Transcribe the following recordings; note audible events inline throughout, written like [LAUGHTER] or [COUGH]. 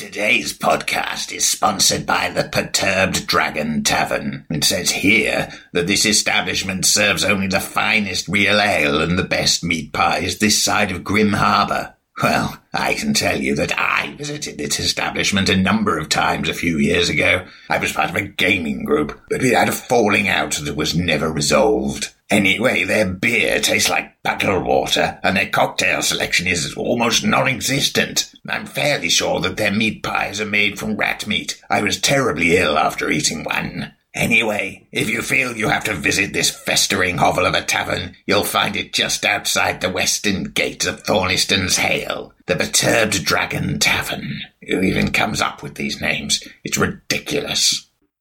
Today's podcast is sponsored by the Perturbed Dragon Tavern. It says here that this establishment serves only the finest real ale and the best meat pies this side of Grim Harbour. Well, I can tell you that I visited this establishment a number of times a few years ago. I was part of a gaming group, but we had a falling out that was never resolved. Anyway, their beer tastes like bottled water, and their cocktail selection is almost non-existent. I'm fairly sure that their meat pies are made from rat meat. I was terribly ill after eating one. Anyway, if you feel you have to visit this festering hovel of a tavern, you'll find it just outside the western gate of Thorniston's Hale, the Perturbed Dragon Tavern. Who even comes up with these names? It's ridiculous.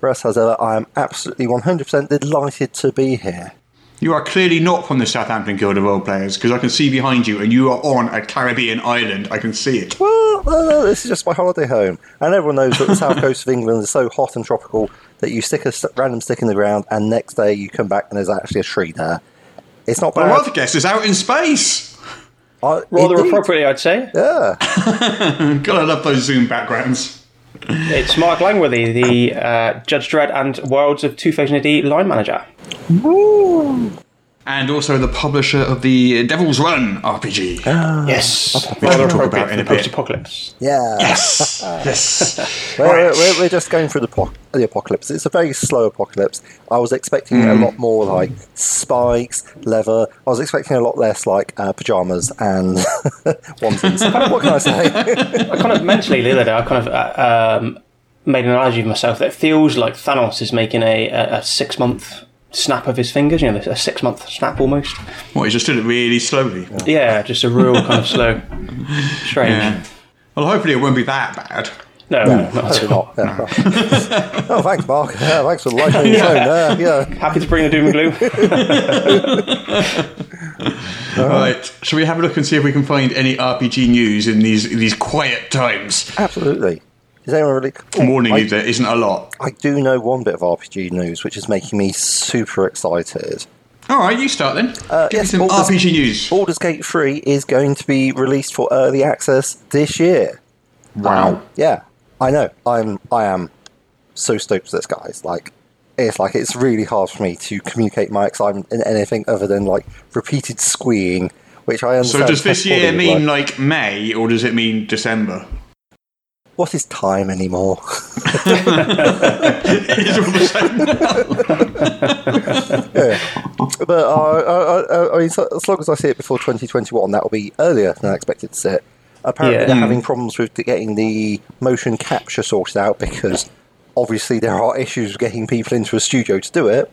Russ, as ever, I am absolutely 100% delighted to be here. You are clearly not from the Southampton Guild of Role Players because I can see behind you, and you are on a Caribbean island. I can see it. Well, no, no, this is just my holiday home. And everyone knows that the [LAUGHS] south coast of England is so hot and tropical that you stick a st- random stick in the ground, and next day you come back and there's actually a tree there. It's not My bad. other guest is out in space. I- Rather indeed. appropriately, I'd say. Yeah. [LAUGHS] Gotta love those Zoom backgrounds. It's Mark Langworthy, the uh, Judge Dredd and Worlds of 2000 AD line manager. And also the publisher of the Devil's Run RPG. Yes. Which we'll talk about in a bit. Post-apocalypse. Yeah. Yes. [LAUGHS] Yes. We're Right. we're, we're just going through the, po- the apocalypse. It's a very slow apocalypse. I was expecting a lot more like spikes, leather. I was expecting a lot less like uh, pajamas and [LAUGHS] onesies. what can I say? [LAUGHS] I kind of mentally the other day, I kind of uh, um, made an analogy of myself that it feels like Thanos is making a, a, a six-month snap of his fingers. You know, a six-month snap almost. What, he just did it really slowly? Yeah, just a real kind of slow, strange. Yeah. Well, hopefully it won't be that bad. No, no, not at all. not. Yeah. [LAUGHS] oh, thanks, Mark. Yeah, thanks for liking the phone. [LAUGHS] Yeah, yeah. Happy to bring the doom and gloom. [LAUGHS] All right. Shall we have a look and see if we can find any RPG news in these these quiet times? Absolutely. Is anyone really? I'm warning I, you, there isn't a lot. I do know one bit of RPG news, which is making me super excited. All right, you start then. Uh, Give yes, me some Baldur's- RPG news. Baldur's Gate 3 is going to be released for early access this year. Wow. Yeah, I know. I'm. I am so stoked for this, guys. Like, it's like it's really hard for me to communicate my excitement in anything other than like repeated squeeing, which I understand. So does this year mean like, like May or does it mean December? What is time anymore? [LAUGHS] It's all the same. but uh, I, I, I mean, so, as long as I see it before 2021, that will be earlier than I expected to see it. Apparently, Yeah. they're having problems with the- getting the motion capture sorted out because obviously there are issues with getting people into a studio to do it.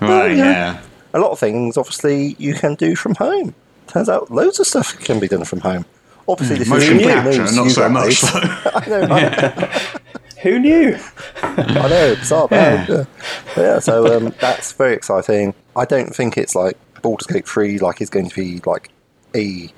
Right, yeah. A lot of things, obviously, you can do from home. Turns out loads of stuff can be done from home. Obviously, this Hmm, Motion is capture, not so guys. much. though. [LAUGHS] [LAUGHS] I know, right? [LAUGHS] Who knew? I know, bizarre. Yeah. But yeah, so um, that's very exciting. I don't think it's like Baldur's Gate 3, like, is going to be like a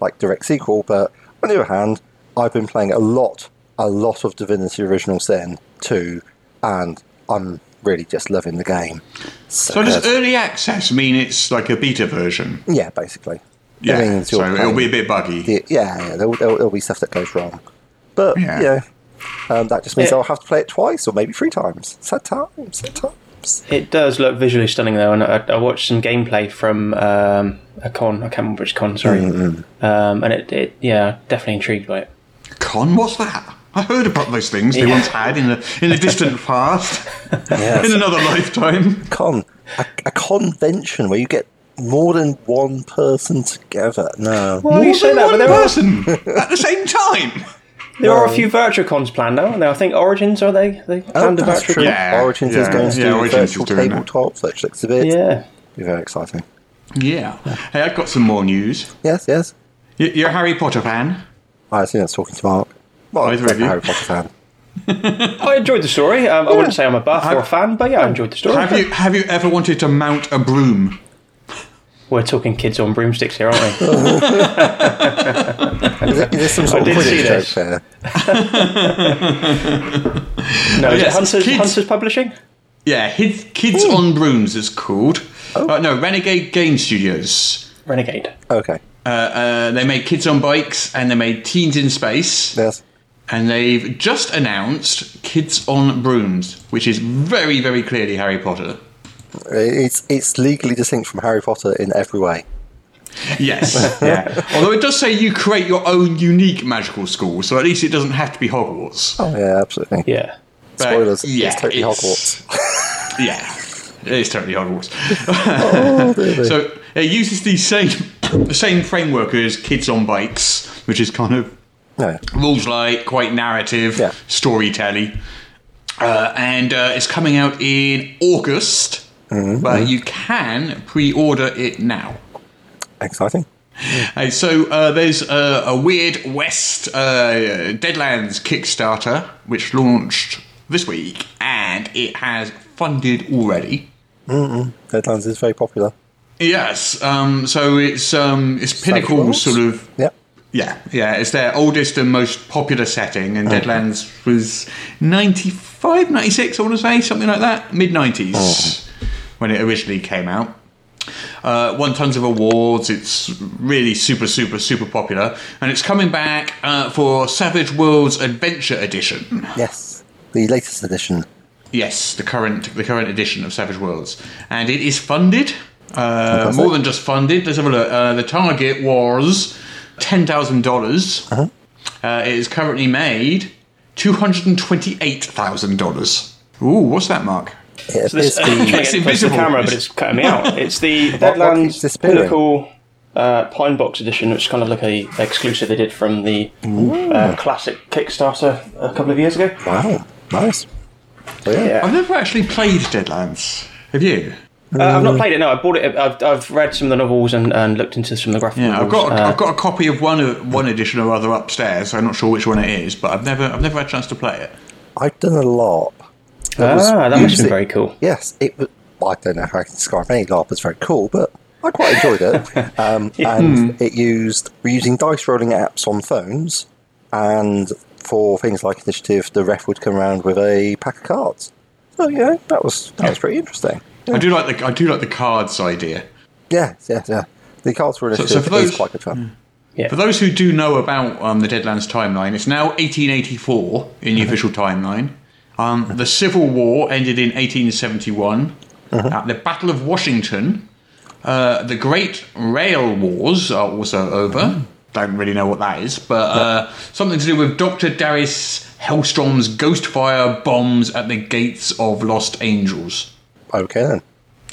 like direct sequel, but on the other hand, I've been playing a lot, a lot of Divinity Original Sin 2, and I'm really just loving the game. So, So does early access mean it's like a beta version? yeah, basically. Yeah. I mean, so you're it'll be a bit buggy. Yeah, yeah, yeah there'll, there'll, there'll be stuff that goes wrong. But, Yeah. yeah, um, that just means Yeah. I'll have to play it twice or maybe three times. Sad times, sad times. It does look visually stunning though, and I, I watched some gameplay from um, a con. I can't remember which con. Sorry, Mm-hmm. um, and it, it, yeah, definitely intrigued by it. Con? What's that? I heard about those things they Yeah. once had in the in the distant [LAUGHS] past, Yes. in another lifetime. con a, a convention where you get more than one person together. No, Well, you say More that, than but one there are, person [LAUGHS] at the same time. there are a few virtual cons planned now. Now I think Origins are they? They oh, planned a that's virtual true. con? Yeah, Origins is yeah, going to yeah, do Origins is virtual doing that. tabletop, virtual exhibit. Yeah. Be very exciting. Yeah. Hey, I've got some more news. Yes, yes. Y- You're a Harry Potter fan? I assume that's talking to Mark. Well, Either I'm of a you. Harry Potter fan. [LAUGHS] I enjoyed the story. Um, I wouldn't say I'm a buff or a fan, but yeah, I enjoyed the story. Have you have you ever wanted to mount a broom? We're talking kids on broomsticks here, aren't we? Is, it, is this some [LAUGHS] sort of did see Quidditch joke this. there? [LAUGHS] no, is yes, it Hunters, kids. Hunters Publishing? Yeah, Kids, Kids on Brooms is called. Uh, no, Renegade Game Studios. Renegade. Okay. Uh, uh, they made Kids on Bikes and they made Teens in Space. Yes. And they've just announced Kids on Brooms, which is very, very clearly Harry Potter. It's it's legally distinct from Harry Potter in every way. Yes, [LAUGHS] yeah. Although it does say you create your own unique magical school, so at least it doesn't have to be Hogwarts. Oh yeah, absolutely. Yeah. But, Spoilers. yeah, it's totally it's- Hogwarts. [LAUGHS] Yeah, it is totally Hogwarts. oh. [LAUGHS] So it uses the same the same framework as Kids on Bikes, which is kind of yeah. rules like quite narrative, Yeah. storytelling, uh, and uh, it's coming out in August. Mm-hmm. But you can pre-order it now. Exciting. Hey, so uh, there's uh, a Weird West uh, Deadlands Kickstarter which launched this week, and it has funded already. Deadlands is very popular. Yes, um, so it's um, it's Pinnacle sort of Yep. yeah yeah it's their oldest and most popular setting, and Deadlands was 95, 96, I want to say something like that, mid nineties when it originally came out. Uh, won tons of awards. It's really super, super, super popular, and it's coming back uh, for Savage Worlds Adventure Edition. Yes. The latest edition. Yes, the current the current edition of Savage Worlds, and it is funded. Uh, more than just funded. Let's have a look. Uh, the target was ten thousand dollars. Uh-huh. Uh, It is currently made two hundred and twenty-eight thousand dollars. Ooh, what's that, Mark? It So this, appears to I'm trying It's to get the camera, but it's cutting me out. [LAUGHS] It's the What- what Deadlands keeps? Pinnacle uh, Pine Box Edition, which is kind of like a exclusive they did from the uh, classic Kickstarter a couple of years ago. wow. Nice. So yeah. Yeah. I've never actually played Deadlands. Have you? Uh, I've not played it. No, I bought it. I've, I've read some of the novels and, and looked into some of the graphic Yeah, I've got a, Uh, I've got a copy of one one edition or other upstairs. I'm not sure which one it is, but I've never I've never had a chance to play it. I've done a LARP. That was ah, that must have been very cool. Yes, it was. Well, I don't know how I can describe any LARP as very cool, but I quite enjoyed it. [LAUGHS] Um, And it used we're using dice rolling apps on phones, and for things like initiative, the ref would come around with a pack of cards. So yeah, that was that was pretty interesting. I do like the I do like the cards idea. Yeah, yes, yeah. The cards for so initiative for those- is quite good fun. Yeah. For those who do know about um, the Deadlands timeline, it's now 1884 in the official timeline. Um, the Civil War ended in 1871. Uh, the Battle of Washington, uh, the Great Rail Wars are also over. Don't really know what that is, but uh, something to do with Dr. Darius Hellstrom's ghost fire bombs at the gates of Lost Angels. Okay then,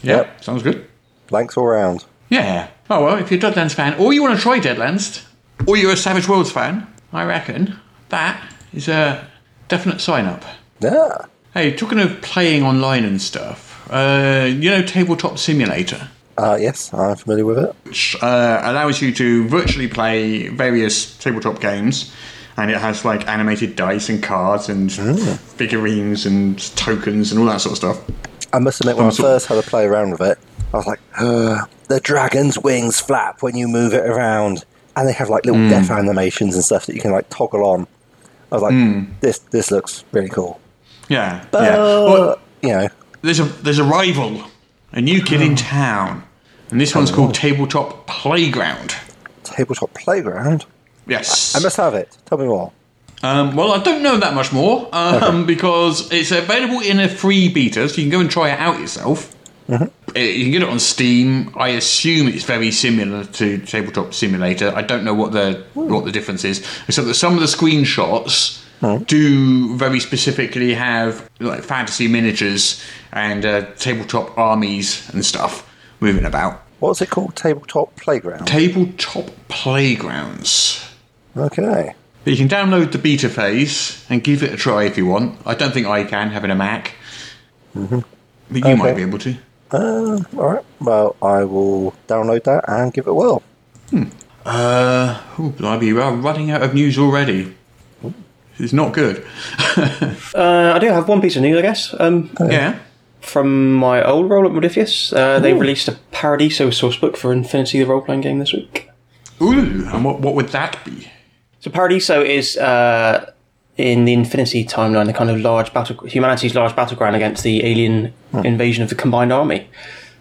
Yeah, Yep. sounds good. thanks all round. Yeah. Oh well, if you're a Deadlands fan, or you want to try Deadlands, or you're a Savage Worlds fan, I reckon that is a definite sign up. Yeah. Hey, talking of playing online and stuff, uh, you know Tabletop Simulator, Uh, yes, I'm familiar with it. which uh, allows you to virtually play various tabletop games, and it has like animated dice and cards and figurines and tokens and all that sort of stuff. I must admit, when I first had to play around with it, I was like, uh, the dragon's wings flap when you move it around. And they have like little death animations and stuff that you can like toggle on. I was like, this this looks really cool. Yeah, But, yeah. Well, you know, there's a there's a rival, a new kid in town, and this one's called Tabletop Playground. tabletop playground. Yes. I must have it. Tell me more. Um, well, I don't know that much more um, because it's available in a free beta, so you can go and try it out yourself. Uh, You can get it on Steam. I assume it's very similar to Tabletop Simulator. I don't know what the what the difference is, except that some of the screenshots do very specifically have like fantasy miniatures and uh, tabletop armies and stuff moving about. What's it called? Tabletop playground. Tabletop playgrounds. okay. But you can download the beta phase and give it a try if you want. I don't think I can, having a Mac. But you might be able to. Uh, all right. Well, I will download that and give it a whirl. Uh, ooh, blimey, we are running out of news already. It's not good. [LAUGHS] Uh, I do have one piece of news, I guess. Um, yeah. from my old role at Modiphius, uh, they released a Paradiso sourcebook for Infinity, the role-playing game, this week. Ooh, and what, what would that be? So Paradiso is uh, in the Infinity timeline, the kind of large battle, humanity's large battleground against the alien invasion of the Combined Army.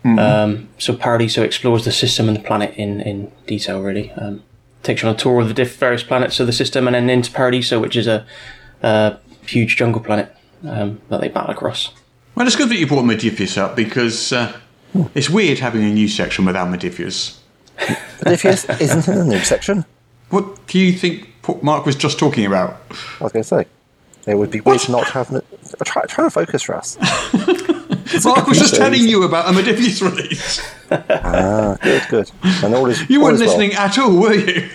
Um, so Paradiso explores the system and the planet in, in detail, really. Um, takes you on a tour of the diff- various planets of the system, and then into Paradiso, which is a, a huge jungle planet um, that they battle across. Well, it's good that you brought Modiphius up because uh, it's weird having a new section without Modiphius. Modiphius [LAUGHS] isn't in the new section. What do you think Mark was just talking about? I was going to say. It would be weird to not have. it. Try, try to focus, Russ. [LAUGHS] Mark was just telling you about a Modiphius release. Ah, good, good. And all is You all weren't is well. listening at all, were you?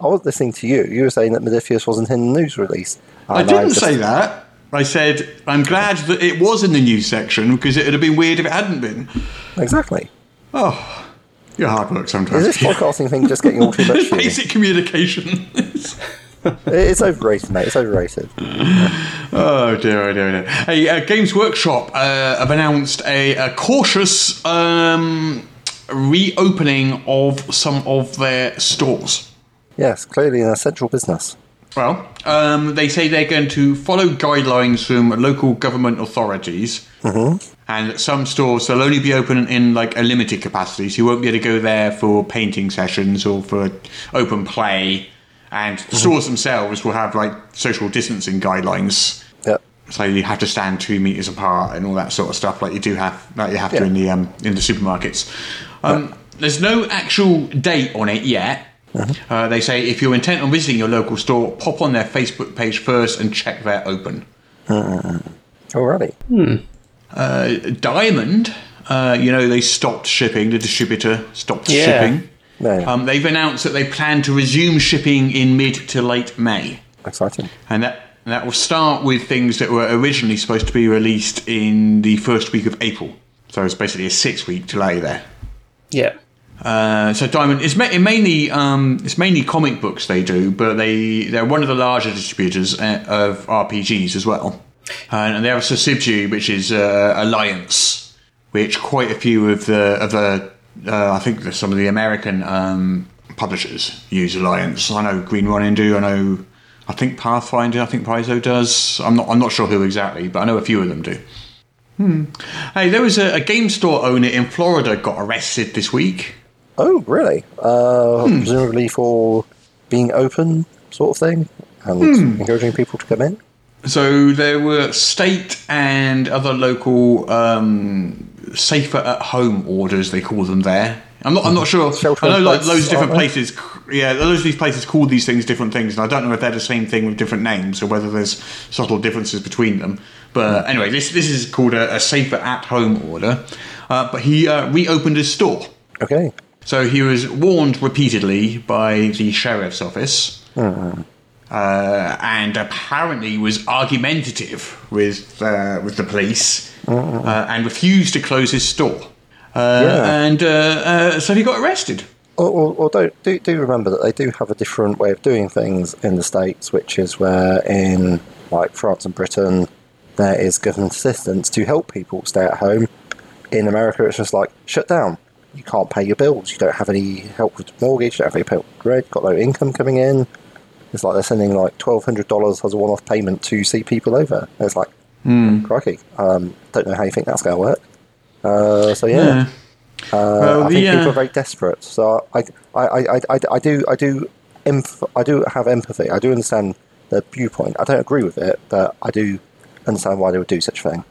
I was listening to you. You were saying that Modiphius wasn't in the news release. I didn't just- say that. I said I'm glad that it was in the news section because it would have been weird if it hadn't been. Exactly. Oh, you're hard work sometimes. Is this podcasting thing just getting all too much? [LAUGHS] Basic communication. It's overrated, mate. It's overrated. Oh dear, oh dear, oh dear. Hey, uh, Games Workshop uh, have announced a, a cautious um, reopening of some of their stores. Yes, clearly an essential business. Well, um, they say they're going to follow guidelines from local government authorities, and some stores will only be open in like a limited capacity, so you won't be able to go there for painting sessions or for open play. And the stores themselves will have like social distancing guidelines. So you have to stand two meters apart and all that sort of stuff, like you do have, like you have to in the um, in the supermarkets. Um, There's no actual date on it yet. Uh, they say if you're intent on visiting your local store, pop on their Facebook page first and check they're open. Alrighty. Uh, Diamond, uh, you know, they stopped shipping. The distributor stopped Yeah. shipping. No, Um, they've announced that they plan to resume shipping in mid to late May. exciting. And that that will start with things that were originally supposed to be released in the first week of April. So it's basically a six week delay there. Yeah. Uh, so Diamond it's, ma- it mainly um, it's mainly comic books they do, but they they're one of the larger distributors uh, of RPGs as well. Uh, and they have a subsidiary which is uh, Alliance, which quite a few of the of the uh, I think some of the American um, publishers use Alliance. I know Green Ronin do. I know I think Pathfinder. I think Paizo does. I'm not I'm not sure who exactly, but I know a few of them do. Hey, there was a, a game store owner in Florida got arrested this week. Oh, really? Uh, Presumably for being open, sort of thing, and encouraging people to come in. So there were state and other local um, safer at home orders. They call them there. I'm not. I'm not sure. I know like loads of different places. Yeah, loads of these places call these things different things, and I don't know if they're the same thing with different names or whether there's subtle differences between them. But anyway, this this is called a, a safer at home order. Uh, but he uh, reopened his store. Okay. So he was warned repeatedly by the sheriff's office, uh, and apparently was argumentative with uh, with the police, uh, and refused to close his store. Uh, Yeah. And uh, uh, so he got arrested. Al- al- Although, do, do remember that they do have a different way of doing things in the States, which is where in like France and Britain, there is government assistance to help people stay at home. In America, it's just like, shut down. You can't pay your bills. You don't have any help with mortgage. You don't have any help with rent. Got no income coming in. It's like they're sending like $1,200 as a one off payment to see people over. And it's like, crikey. Um, don't know how you think that's going to work. Uh, so, yeah. Uh, Well, I the, think uh, people are very desperate. So I, I, I, I, I, do, I do, emph- I do have empathy. I do understand the viewpoint. I don't agree with it, but I do understand why they would do such a thing.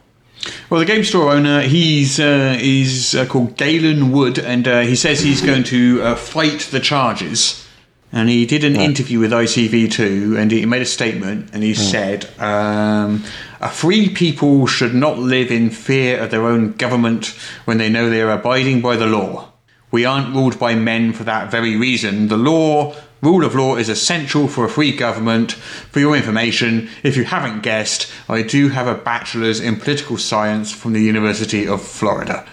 Well, the game store owner, he's uh, he's uh, called Galen Wood, and uh, he says he's going to uh, fight the charges. And he did an interview with ITV2, and he made a statement, and he said, um, "A free people should not live in fear of their own government when they know they are abiding by the law. We aren't ruled by men for that very reason. The law." Rule of law is essential for a free government. For your information, if you haven't guessed, I do have a bachelor's in political science from the University of Florida.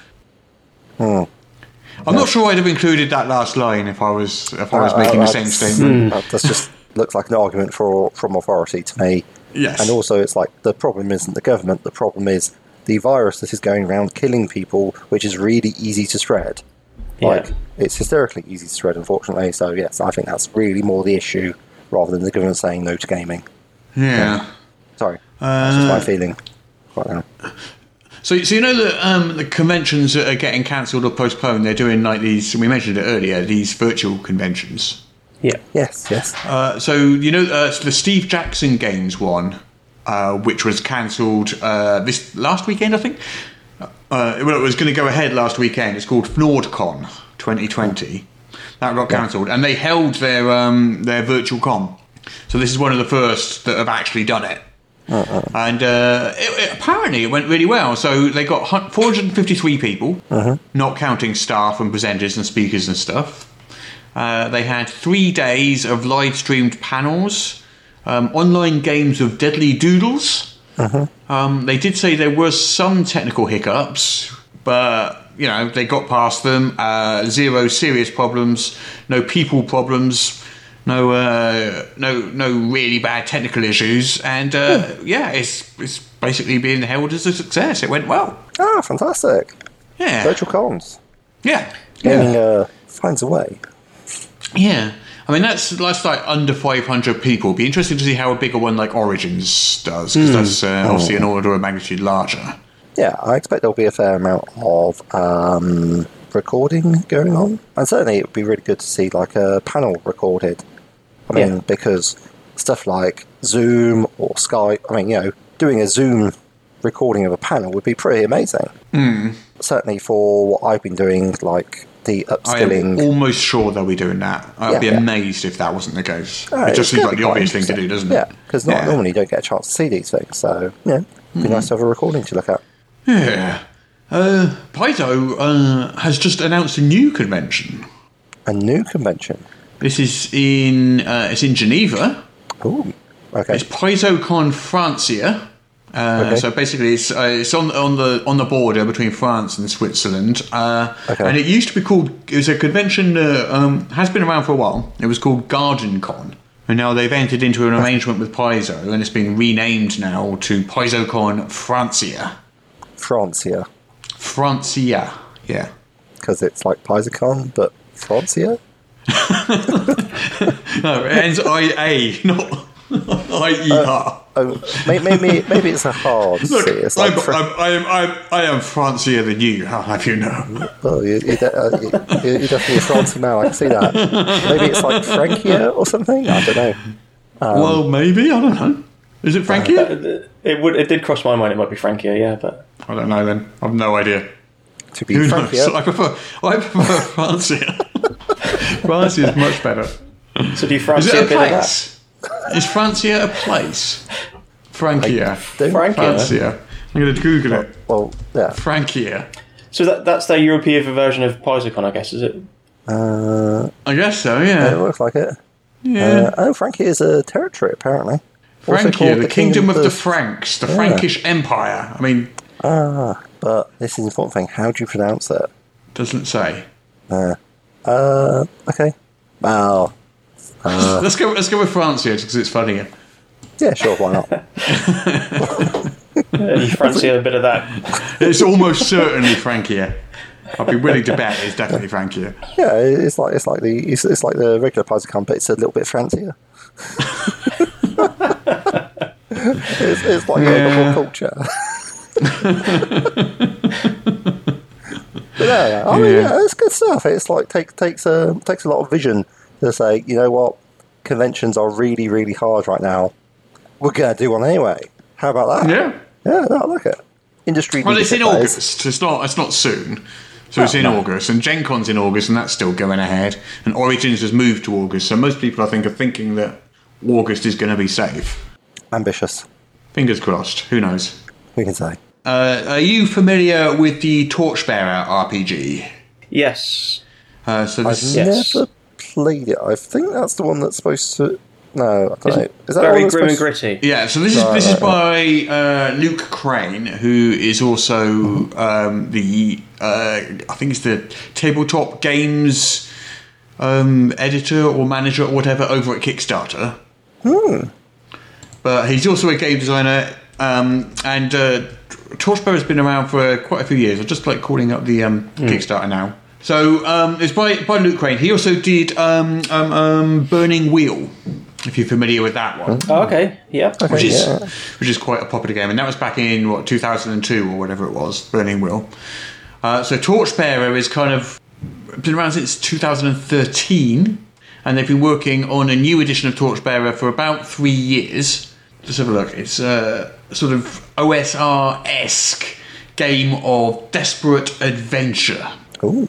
I'm not sure I'd have included that last line if I was if I was Uh, making uh, the same statement. that- just looks like an argument for from authority to me. Yes. And also, it's like the problem isn't the government. The problem is the virus that is going around killing people, which is really easy to spread. Like Yeah. it's hysterically easy to spread, unfortunately. So yes, I think that's really more the issue rather than the government saying no to gaming. yeah. Sorry, that's just Uh, my feeling right now. So, so you know that um, the conventions that are getting cancelled or postponed, they're doing like these. We mentioned it earlier. These virtual conventions. Yeah. Yes, yes. Uh, so you know uh, the Steve Jackson Games one, uh, which was cancelled uh, this last weekend, I think. Uh, well, it was going to go ahead last weekend. It's called FnordCon 2020. That got cancelled, and they held their um, their virtual con. So this is one of the first that have actually done it. And uh, it, it- apparently it went really well. So they got 453 people, not counting staff and presenters and speakers and stuff. Uh, they had three days of live streamed panels, um, online games of Deadly Doodles. Um, they did say there were some technical hiccups, but you know they got past them. Uh, zero serious problems, no people problems, no uh, no no really bad technical issues, and uh, yeah, it's it's basically being held as a success. It went well. Ah, fantastic. Yeah, Virtual cons. yeah. Gaming uh, finds a way. Yeah. I mean, that's that's like under 500 people. Be interesting to see how a bigger one like Origins does, because that's uh, obviously an order of magnitude larger. Yeah, I expect there'll be a fair amount of um, recording going on, and certainly it would be really good to see like a panel recorded. I mean, Yeah. because stuff like Zoom or Skype, I mean, you know, doing a Zoom recording of a panel would be pretty amazing. Mm. Certainly for what I've been doing, like the I am almost sure they'll be doing that. I'd Yeah, be yeah. amazed if that wasn't the case. Uh, it just seems like the obvious thing to do, doesn't it? Yeah, because not Yeah. Hmm. normally you don't get a chance to see these things, so yeah, it'd be nice to have a recording to look at. Yeah. Uh, Paizo uh, has just announced a new convention. A new convention. This is in uh, it's in Geneva. Ooh, okay. It's PaizoCon Francia. Uh, Okay. So basically, it's uh, it's on on the on the border between France and Switzerland, uh, Okay. and it used to be called. It was a convention that um, has been around for a while. It was called Garden Con, and now they've entered into an arrangement with Paizo, and it's been renamed now to PaizoCon Francia. Francia, Francia, yeah. because it's like Pizzacon, but Francia. [LAUGHS] No, it ends I A, not I E R. Oh, maybe, maybe maybe it's a hard C. Look, It's like I'm, Fra- I'm, I am I, I am Francia than you. [LAUGHS] I'll have you know. oh, you, you, de- uh, you, you're definitely a Francia man. I can see that. Maybe it's like Frankia [LAUGHS] or something. I don't know. Um, well, maybe I don't know. Is it Frankie? It would. It did cross my mind. It might be Frankia. Yeah, but I don't know. Then I've no idea. To be Who frank, knows? I prefer I prefer [LAUGHS] Francia. Francia is much better. so do you Is fancy a a bit of that? Place? Is Francia a place? Francia. Don't- Frankia. Francia. I'm going to Google it. Well, yeah. Francia. So that that's their European version of PaizoCon, I guess, is it? Uh, I guess so. Yeah. It looks like it. Yeah. Uh, oh, Frankia is a territory apparently. Also Francia, called the, kingdom, of the Franks, the Frankish Empire. I mean, Ah, but this is the important thing. How do you pronounce it? doesn't say. Uh, okay. Well, let's go. Let's go with Francia because it's funnier. yeah, sure, why not? Uh, you fancy a bit of that? It's almost certainly Francia. I'd be willing to bet it's definitely Francia. Yeah, it's like it's like the it's, it's like the regular Pizzacon, but it's a little bit fancier. [LAUGHS] it's, it's like Yeah. yeah. culture. But yeah, I mean, Yeah. yeah, it's good stuff. It's like take, takes a takes a lot of vision to say, you know what, conventions are really really hard right now. We're gonna do one anyway. How about that? Yeah. yeah, no, I like it. Industry. Well, it's in leadership. August. It's not. It's not soon. So it's in August, and Gen Con's in August, and that's still going ahead. And Origins has moved to August, so most people, I think, are thinking that August is going to be safe. Ambitious, Fingers crossed. Who knows? we can say. Uh, are you familiar with the Torchbearer RPG? Yes. Uh, so I've this, Yes. never played it. I think that's the one that's supposed to. No, I don't know. Is that the one Very that's grim and supposed gritty. Yeah, so this is Right, this is right, by uh, Luke Crane, who is also um, the uh, I think it's the tabletop games um, editor or manager or whatever over at Kickstarter. Hmm. But he's also a game designer, um, and uh, Torchbearer's been around for quite a few years. I'm just like calling up the um, Kickstarter now. So um, it's by by Luke Crane. He also did um, um, um, Burning Wheel, if you're familiar with that one, Oh, okay. Yeah. which is yeah. which is quite a popular game, and that was back in what 2002 or whatever it was. Burning Wheel. Uh, so Torchbearer is kind of been around since 2013, and they've been working on a new edition of Torchbearer for about three years. Let's have a look. It's a sort of OSR esque game of desperate adventure. Ooh.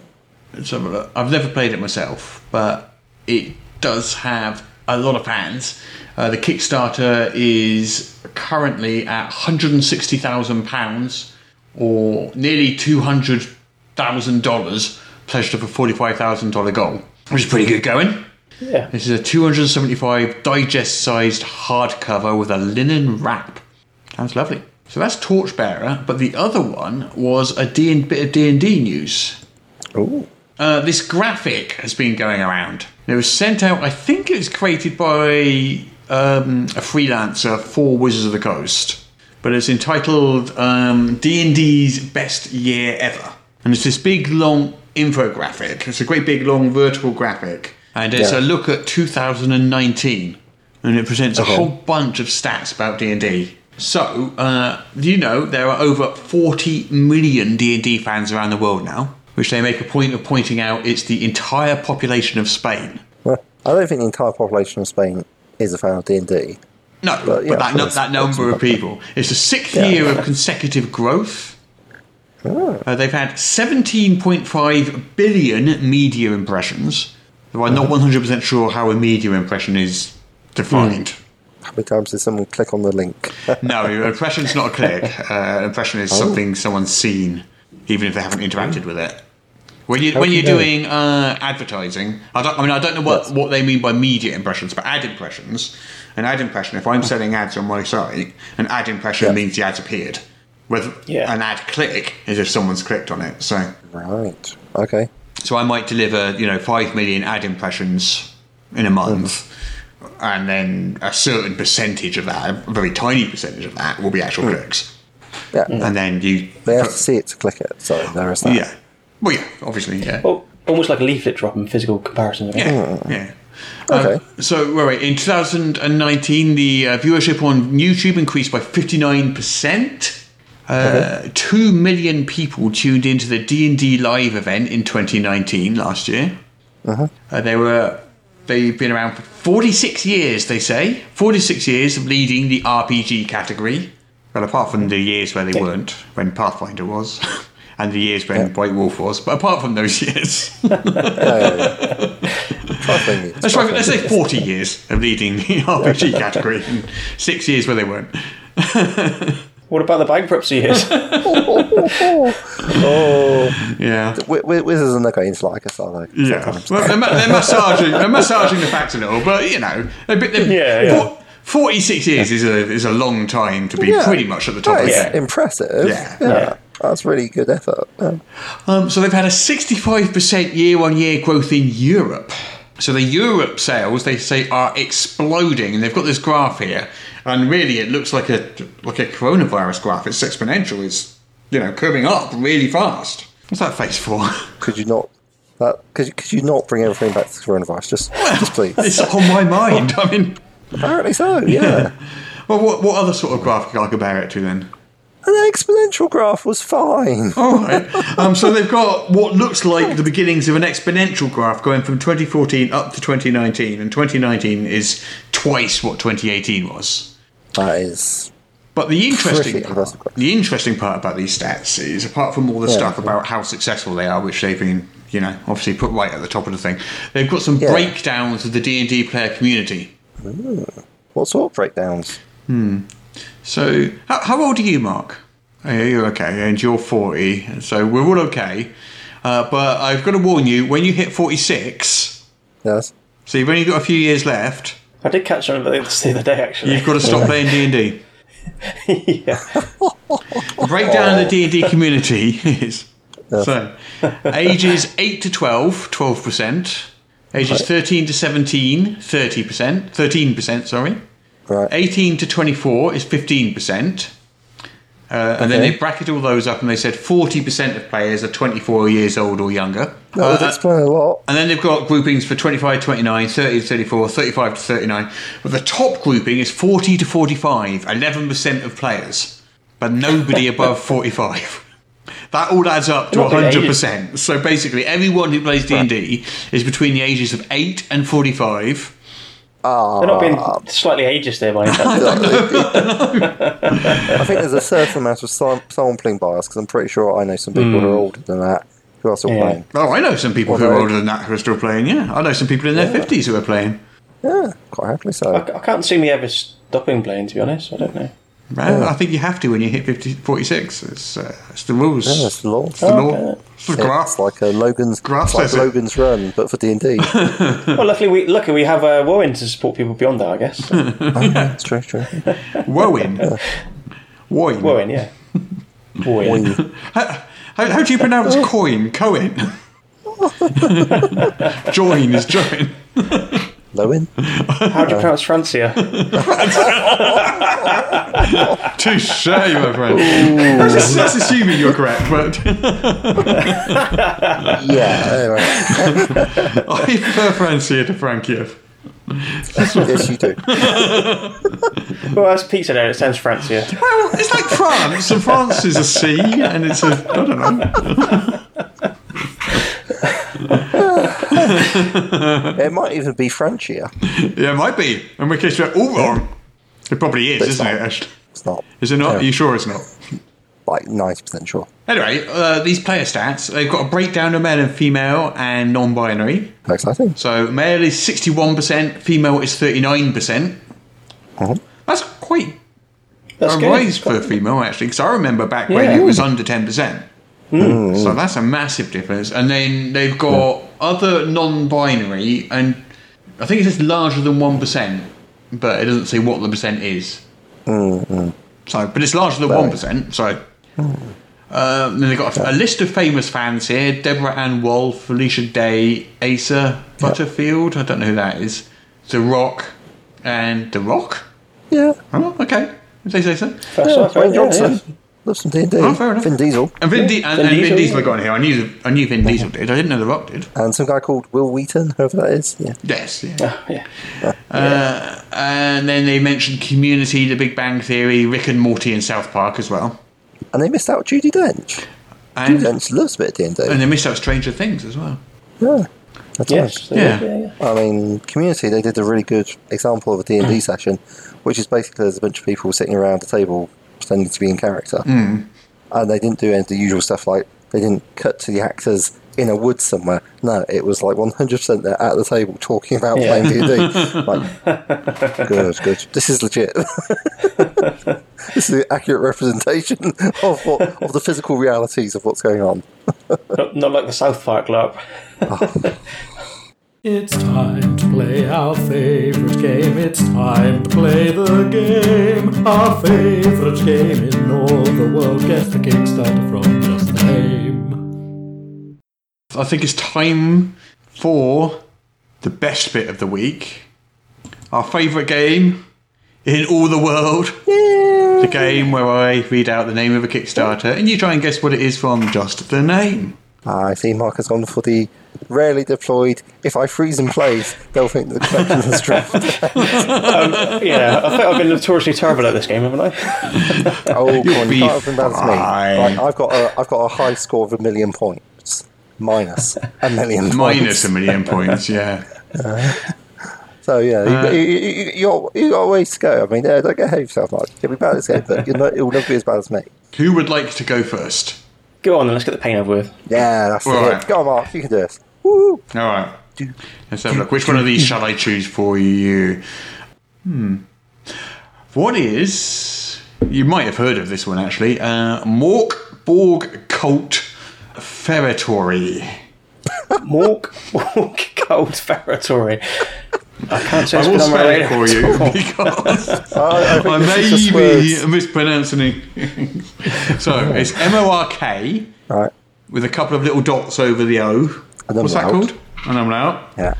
Let's have. I've never played it myself, but it does have a lot of fans. Uh, the Kickstarter is currently at £160,000 or nearly $200,000 pledged up a $45,000 goal, which is pretty good going. Yeah. This is a 275 digest sized hardcover with a linen wrap. Sounds lovely. So that's Torchbearer, but the other one was a D bit of D&D news. Ooh. Uh, this graphic has been going around. It was sent out. I think it was created by um, a freelancer for Wizards of the Coast, but it's entitled um, D&D's Best Year Ever, and it's this big long infographic. It's a great big long vertical graphic, and it's Yeah. a look at 2019, and it presents Okay. a whole bunch of stats about D&D. So, uh, you know there are over 40 million D&D fans around the world now? Which they make a point of pointing out it's the entire population of Spain. Well, I don't think the entire population of Spain is a fan of D&D. No, but, But, that, no, that number of people. It's the sixth Yeah. year of consecutive growth. Uh, they've had 17.5 billion media impressions. Though I'm not 100% sure how a media impression is defined. How many times did someone click on the link? [LAUGHS] No, impression's not a click. [LAUGHS] Uh, impression is something someone's seen, even if they haven't interacted with it. When you How when you're you know? doing uh, advertising, I don't. I mean, I don't know what, Yes. what they mean by media impressions, but ad impressions. An ad impression. If I'm selling ads on my site, an ad impression means the ads appeared. With Yeah. an ad click is if someone's clicked on it. So, right. Okay. so I might deliver, you know, five million ad impressions in a month, and then a certain percentage of that, a very tiny percentage of that, will be actual clicks. Yeah. And then you, They have to see it to click it, so there is that. yeah, well, yeah, obviously, yeah, Well, almost like a leaflet drop in physical comparison. yeah, yeah. Okay. Uh, so, wait, wait, in 2019, the uh, viewership on YouTube increased by 59%. Uh, Two million people tuned into the D and D live event in 2019 last year. Uh, they were they've been around for 46 years. They say 46 years of leading the RPG category. Well, apart from the years where they weren't, when Pathfinder was, [LAUGHS] and the years when White Wolf was. But apart from those years, Trifling years, let's, try, let's say 40 years of leading the [LAUGHS] RPG category, and six years where they weren't. [LAUGHS] What about the bankruptcy years? [LAUGHS] Oh, Yeah. Wi- wi- Wizards are not going to like us, are they? Yeah. Well, they're, ma- they're massaging, they're massaging the facts a little, but you know, they're, bit- they're, Yeah, yeah. fo- Forty-six years is a is a long time to be Yeah. pretty much at the top That of is the game. impressive. Yeah. Yeah. That's really good effort. Yeah. Um, so they've had a sixty-five percent year-on-year growth in Europe. So the Europe sales, they say, are exploding, and they've got this graph here, and really it looks like a like a coronavirus graph. It's exponential. It's you know curving up really fast. What's that face for? [LAUGHS] Could you not? That could you, could you not bring everything back to coronavirus? Just, just please. it's on my mind. [LAUGHS] I mean, Apparently so. Yeah. [LAUGHS] well, what, what other sort of graph can I compare it to then? An exponential graph was fine. All right. Um, so they've got what looks like the beginnings of an exponential graph going from 2014 up to 2019, and 2019 is twice what 2018 was. That is. But the interesting, impressive. the interesting part about these stats is, apart from all the Yeah. stuff about how successful they are, which they've been, you know, obviously put right at the top of the thing, they've got some Yeah. breakdowns of the D and D player community. What sort of breakdowns? So, how, how old are you, Mark? Oh, yeah, you're okay, and you're 40, so we're all okay. Uh, but I've got to warn you, when you hit 46, Yes. so you've only got a few years left, I did catch some of this the other day, actually. you've got to stop playing D&D. [LAUGHS] yeah. The breakdown of the D&D community is... So, ages 8 to 12, 12%. Ages 13 to 17, 30%. 13%, sorry. Right. 18 to 24 is 15%. Uh, and then they bracket all those up and they said 40% of players are 24 years old or younger. That Uh, would explain a lot. and then they've got groupings for 25 to 29, 30 to 34, 35 to 39. But the top grouping is 40 to 45, 11% of players, but nobody [LAUGHS] above 45. That all adds up to 100%. So basically, everyone who plays D&D is between the ages of 8 and 45. They're not being ah. slightly ageist there by any chance. [LAUGHS] I think there's a certain amount of sam- sampling bias because I'm pretty sure I know some people who are hmm. older than that who are still Yeah. playing. Oh, I know some people who are Although- older than that who are still playing, yeah. I know some people in their 50s who are playing. Yeah, quite happily so. I, I can't see me ever stopping playing, to be honest. I don't know. Well, I think you have to when you hit 50, 46. It's, uh, it's the rules. Yeah, that's the law. It's the law. Okay. It's the grass. It's like a Logan's, Grass like says it. Logan's Run, but for D and D. [LAUGHS] Well, luckily we luckily we have uh, Warren to support people beyond that, I guess. [LAUGHS] So, That's true, true. Woin. Woin. Warren, yeah. Warren. [LAUGHS] How, how, how do you pronounce coin? Coin. join is join. Lowen? How do you uh, pronounce Francia? [LAUGHS] Touche, my friend. That's, that's assuming you're correct, but [LAUGHS] Yeah, anyway. [LAUGHS] I prefer Francia to Frankiev. yes, you do. well, as Pete said, it sounds Francia. Well, it's like France, and France is a C, and it's a I don't know. [LAUGHS] It might even be Francia. Yeah, it might be. In which case we're all wrong. It probably is, isn't it? Actually, It's not. is it not? Yeah. Are you sure it's not? [LAUGHS] Like 90% sure. Anyway, uh, these player stats, they've got a breakdown of male and female and non-binary. Exciting. So male is 61%, female is 39%. Uh-huh. That's quite That's a good. rise for a female, actually, because I remember back when it was under 10%. Hmm. So that's a massive difference. And then they've got other non binary, and I think it says larger than 1%, but it doesn't say what the percent is. Hmm, So, but it's larger than 1%, so. Um, then they've got a, a list of famous fans here Deborah Ann Woll, Felicia Day, Asa Butterfield, I don't know who that is, The Rock, and The Rock? Yeah. Oh, okay. If they say so. First yeah Dwayne Johnson. Yeah. Love some D&D. Oh, fair enough. Vin Diesel. And Vin, Di- and, Vin and Vin Diesel, Diesel yeah. got in here. I knew, I knew Vin Diesel did. I didn't know The Rock did. And some guy called Wil Wheaton, whoever that is. Yeah. Yes, yeah. Ah, yeah. Uh, and then they mentioned Community, The Big Bang Theory, Rick and Morty, and South Park as well. And they missed out Judi Dench. And, Judi Dench loves a bit of D&D. and they missed out Stranger Things as well. Yeah. That's Yes. right. Yeah. yeah, yeah. I mean, Community, they did a really good example of a D&D session, which is basically there's a bunch of people sitting around a table pretending to be in character. Hmm. And they didn't do any of the usual stuff like they didn't cut to the actors in a wood somewhere. No, it was like 100% they're at the table talking about Yeah. playing D&D. like, [LAUGHS] good, good. This is legit. [LAUGHS] this is the accurate representation of, what, of the physical realities of what's going on. Not, not like the South Park oh. LARP. [LAUGHS] It's time to play our favorite game. It's time to play the game. Our favorite game in all the world. Guess the Kickstarter from just the name. I think it's time for the best bit of the week. Our favourite game in all the world. The game where I read out the name of a Kickstarter and you try and guess what it is from just the name. I see Mark has gone for the rarely deployed. If I freeze in place, they'll think the collection has dropped. [LAUGHS] Yeah, I think I've been notoriously terrible at this game, haven't I? Oh, come on, you can't have been me. fine. Right, I've got a, I've got a high score of a million points, minus a million [LAUGHS] points. Minus a million points, yeah. [LAUGHS] So yeah, Uh, you, you, you, you, got, you got a ways to go. I mean, yeah, don't get ahead of yourself, Mark. You'll be bad at this game, but you're not, you'll never be as bad as me. Who would like to go first? Go on then, let's get the pain over with. Yeah, that's Right. it. Go on, Mark. You can do this. Woo! All right. Let's have a look. Which one of these shall I choose for you? Hmm. What is. You might have heard of this one actually. Uh, Mork Borg Cult Feretory. Mork, Borg Cold Ferratory. I can't say I will spell it for you [LAUGHS] [LAUGHS] because I, I I may be mispronouncing it. [LAUGHS] so it's M O R K Right. with a couple of little dots over the O. What's that out. called? And I'm out. Yeah.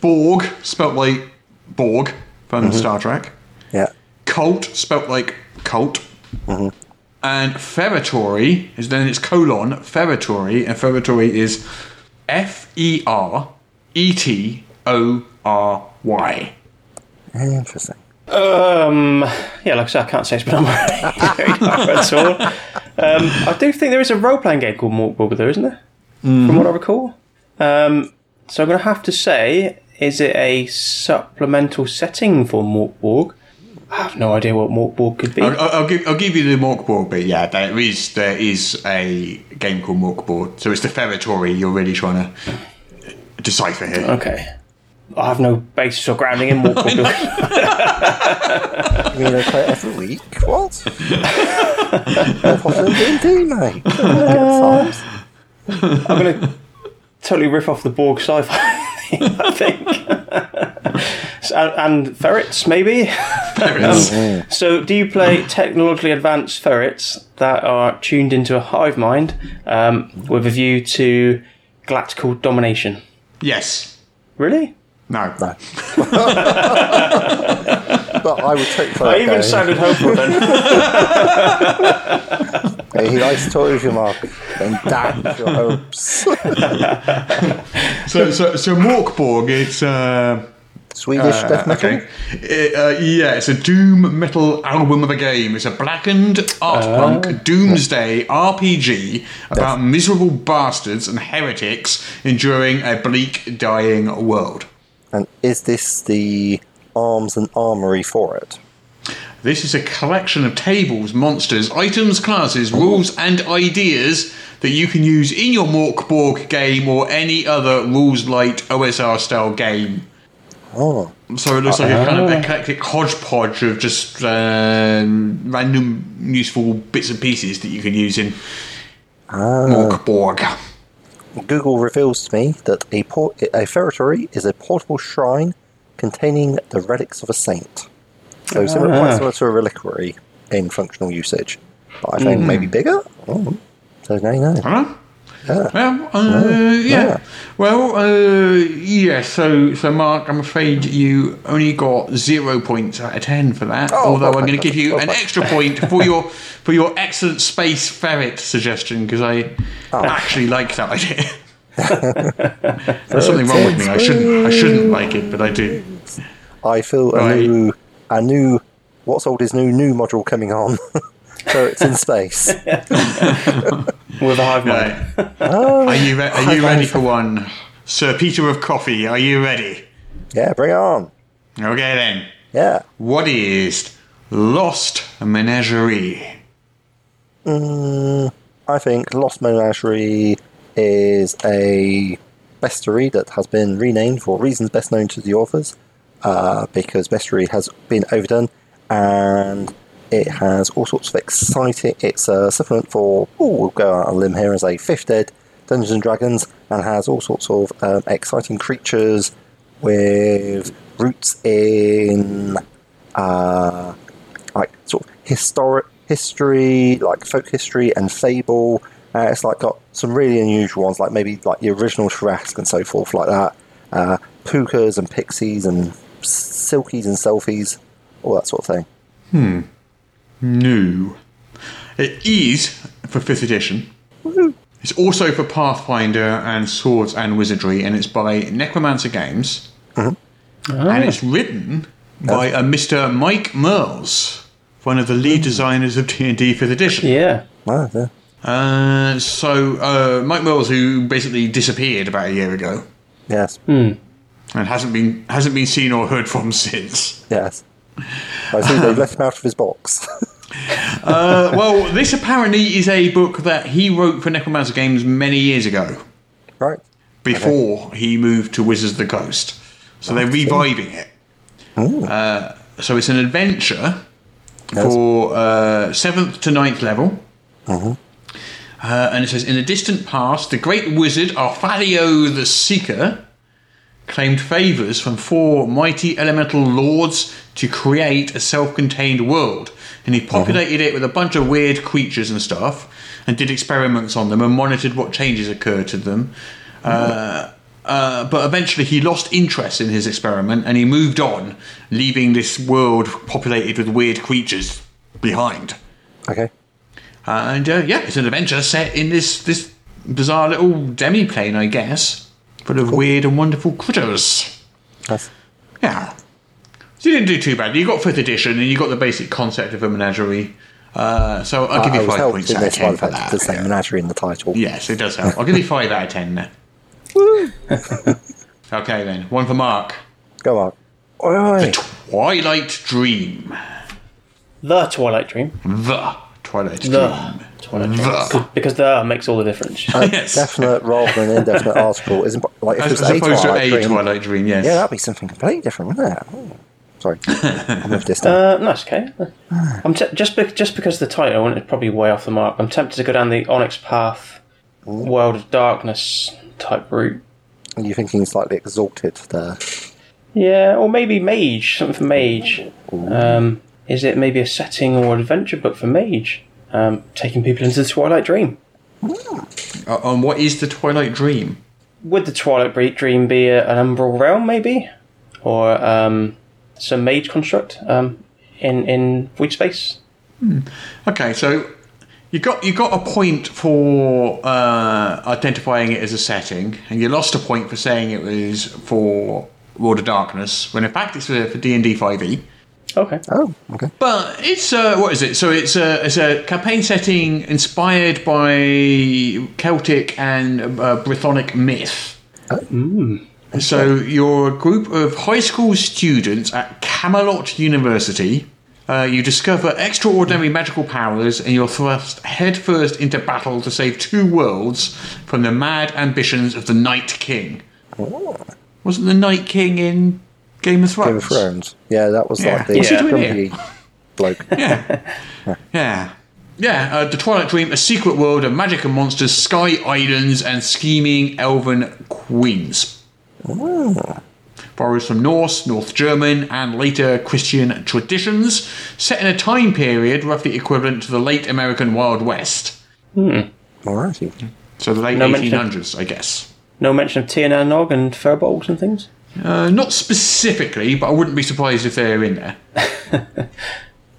Borg, spelt like Borg from Star Trek. Yeah. Cult, spelt like cult. And Feretory is then it's colon Feretory, and Feretory is F E R E T O R Y. Interesting. Um, yeah, like I said, I can't say it's been on my radar at all. Um, I do think there is a role playing game called Morkborg, though, isn't there? From what I recall. Um, so I'm going to have to say, is it a supplemental setting for Morkborg? I have no idea what Morkborg could be. I'll, I'll, I'll give, I'll give you the Morkborg bit. Yeah, there is there is a game called Morkborg. So it's the Feretory you're really trying to decipher here. Okay. I have no basis or grounding in Morkborg. [LAUGHS] [LAUGHS] You mean they play it every week? What? More popular than D&D, mate. Get. [LAUGHS] I'm going to totally riff off the Borg sci-fi theme, I think. So- and ferrets, maybe. Um, so, do you play technologically advanced ferrets that are tuned into a hive mind um, with a view to galactical domination? Yes. Really? No. No. [LAUGHS] but I would take for I even game. sounded hopeful then. [LAUGHS] Hey, he likes to toys you, Mark. And damn your hopes. So so so Morkborg, it's uh, Swedish uh, death metal. okay. It, uh, yeah, it's a doom metal album of a game. It's a blackened art punk doomsday RPG about miserable bastards and heretics enduring a bleak, dying world. And is this the arms and armory for it? This is a collection of tables, monsters, items, classes, rules, and ideas that you can use in your Morkborg game or any other rules light OSR style game. Oh, So it looks like a kind of eclectic hodgepodge of just uh, random useful bits and pieces that you can use in Morkborg. Google reveals to me that a, por- a feretory is a portable shrine containing the relics of a saint. So similar, quite ah. similar to a reliquary in functional usage. But I think hmm. maybe bigger? Oh, so now you know. Huh? Well, uh, yeah. Well, uh, yeah. So, so Mark, I'm afraid you only got zero points out of ten for that. Oh, although I'm going to give you an extra point for your for your excellent space ferret suggestion because I Oh. actually like that idea. [LAUGHS] [LAUGHS] There's something wrong with me. I shouldn't. I shouldn't like it, but I do. I feel a Right. new, a new, what's old is new, new module coming on. [LAUGHS] so it's in space. With a hive mind. Right. [LAUGHS] Are you re- are you ready for one, Sir Peter of Coffee? Are you ready? Yeah, bring it on. Okay then. Yeah. What is Lost Menagerie? I think Lost Menagerie is a bestiary that has been renamed for reasons best known to the authors, uh, because bestiary has been overdone and it has all sorts of exciting. It's a supplement for, oh, we'll go out on a limb here as a fifth dead Dungeons and Dragons and has all sorts of um, exciting creatures with roots in uh, like sort of historic history, like folk history and fable. Uh, it's like got some really unusual ones, like maybe like the original Shrask and so forth, like that. Uh, and pixies and silkies and selfies, all that sort of thing. No. It is for 5th edition. It's also for Pathfinder and Swords and Wizardry, and it's by Necromancer Games. And it's written by a Mr. Mike Mearls, one of the lead designers of D&D 5th edition. Yeah. Ah, yeah. Uh, so, uh, Mike Mearls, who basically disappeared about a year ago Yes, and hasn't been hasn't been seen or heard from [LAUGHS] since. yes. I see they [LAUGHS] left him out of his box. [LAUGHS] Uh, well, this apparently is a book that he wrote for Necromancer Games many years ago. right. before he moved to Wizards of the Coast. So they're reviving it. Uh, so it's an adventure for uh, seventh to ninth level. Uh, and it says, in the distant past, the great wizard Arthalio the Seeker claimed favours from four mighty elemental lords to create a self-contained world. And he populated it with a bunch of weird creatures and stuff, and did experiments on them and monitored what changes occurred to them. Uh, uh, but eventually he lost interest in his experiment and he moved on, leaving this world populated with weird creatures behind. Okay. Uh, and uh, yeah, it's an adventure set in this this bizarre little demi plane, I guess, full of weird and wonderful critters. That's, Yeah. So you didn't do too bad. You got fifth edition and you got the basic concept of a menagerie. Uh, so I'll give I you was five points out of ten the for that. to say yeah. menagerie in the title. Yes, it does help. I'll give you five out of ten then. [LAUGHS] [LAUGHS] okay then, one for Mark. Go on. Oi, oi. Twilight Dream. The Twilight Dream. The Twilight The Dream. Twilight Dream. The. Because the makes all the difference. [LAUGHS] yes. Definite rather than indefinite article isn't like if As, it was as a opposed to Twilight a Dream, Twilight Dream, yes. Yeah, that'd be something completely different, wouldn't it? Oh, sorry, [LAUGHS] I moved this down. Uh, no, it's okay. I'm te- just be- just because the title and it's probably way off the mark. I'm tempted to go down the Onyx Path, World of Darkness type route. Are you thinking slightly exalted there? Yeah, or maybe Mage, something for Mage. Um, is it maybe a setting or adventure book for Mage? Um, taking people into the Twilight Dream. Uh, and what is the Twilight Dream? Would the Twilight Dream be a, an Umbral Realm, maybe, or um, some Mage construct um, in in Void Space? Okay, so you got you got a point for uh, identifying it as a setting, and you lost a point for saying it was for World of Darkness, when in fact it's for D and D five E. Okay. Oh, okay. But it's uh, what is it? So it's a it's a campaign setting inspired by Celtic and uh, Brythonic myth. So you're a group of high school students at Camelot University. Uh, you discover extraordinary magical powers, and you're thrust headfirst into battle to save two worlds from the mad ambitions of the Night King. Wasn't the Night King in Game of Thrones? Game of Thrones. Yeah, that was Yeah. like the What's doing grumpy bloke. [LAUGHS] Yeah. Yeah, uh, the Twilight Dream, a secret world of magic and monsters, sky islands, and scheming elven queens. Borrows from Norse, North German, and later Christian traditions, set in a time period roughly equivalent to the late American Wild West. Alrighty. So the late No mention- 1800s, I guess. No mention of Tia Nog and Furbolgs and things. Uh, not specifically, but I wouldn't be surprised if they're in there. [LAUGHS]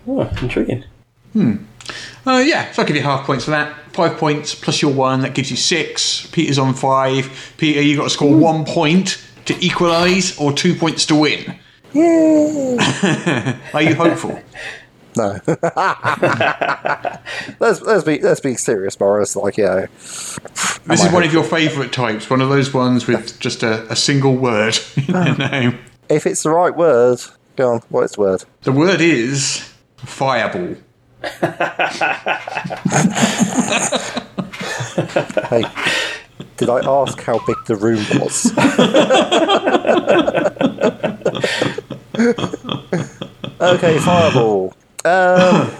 Oh, intriguing. Uh, yeah, so I'll give you half points for that. Five points plus your one, that gives you six. Peter's on five. Peter, you've got to score one point to equalise or two points to win. Yay! [LAUGHS] Are you hopeful? [LAUGHS] No. [LAUGHS] let's let's be let's be serious, Morrus. Like, yeah, This is one of your favourite types, one of those ones with just a, a single word in their name. if it's the right word, go on. What is the word? The word is fireball. [LAUGHS] Hey, did I ask how big the room was? [LAUGHS] okay, Fireball. Um,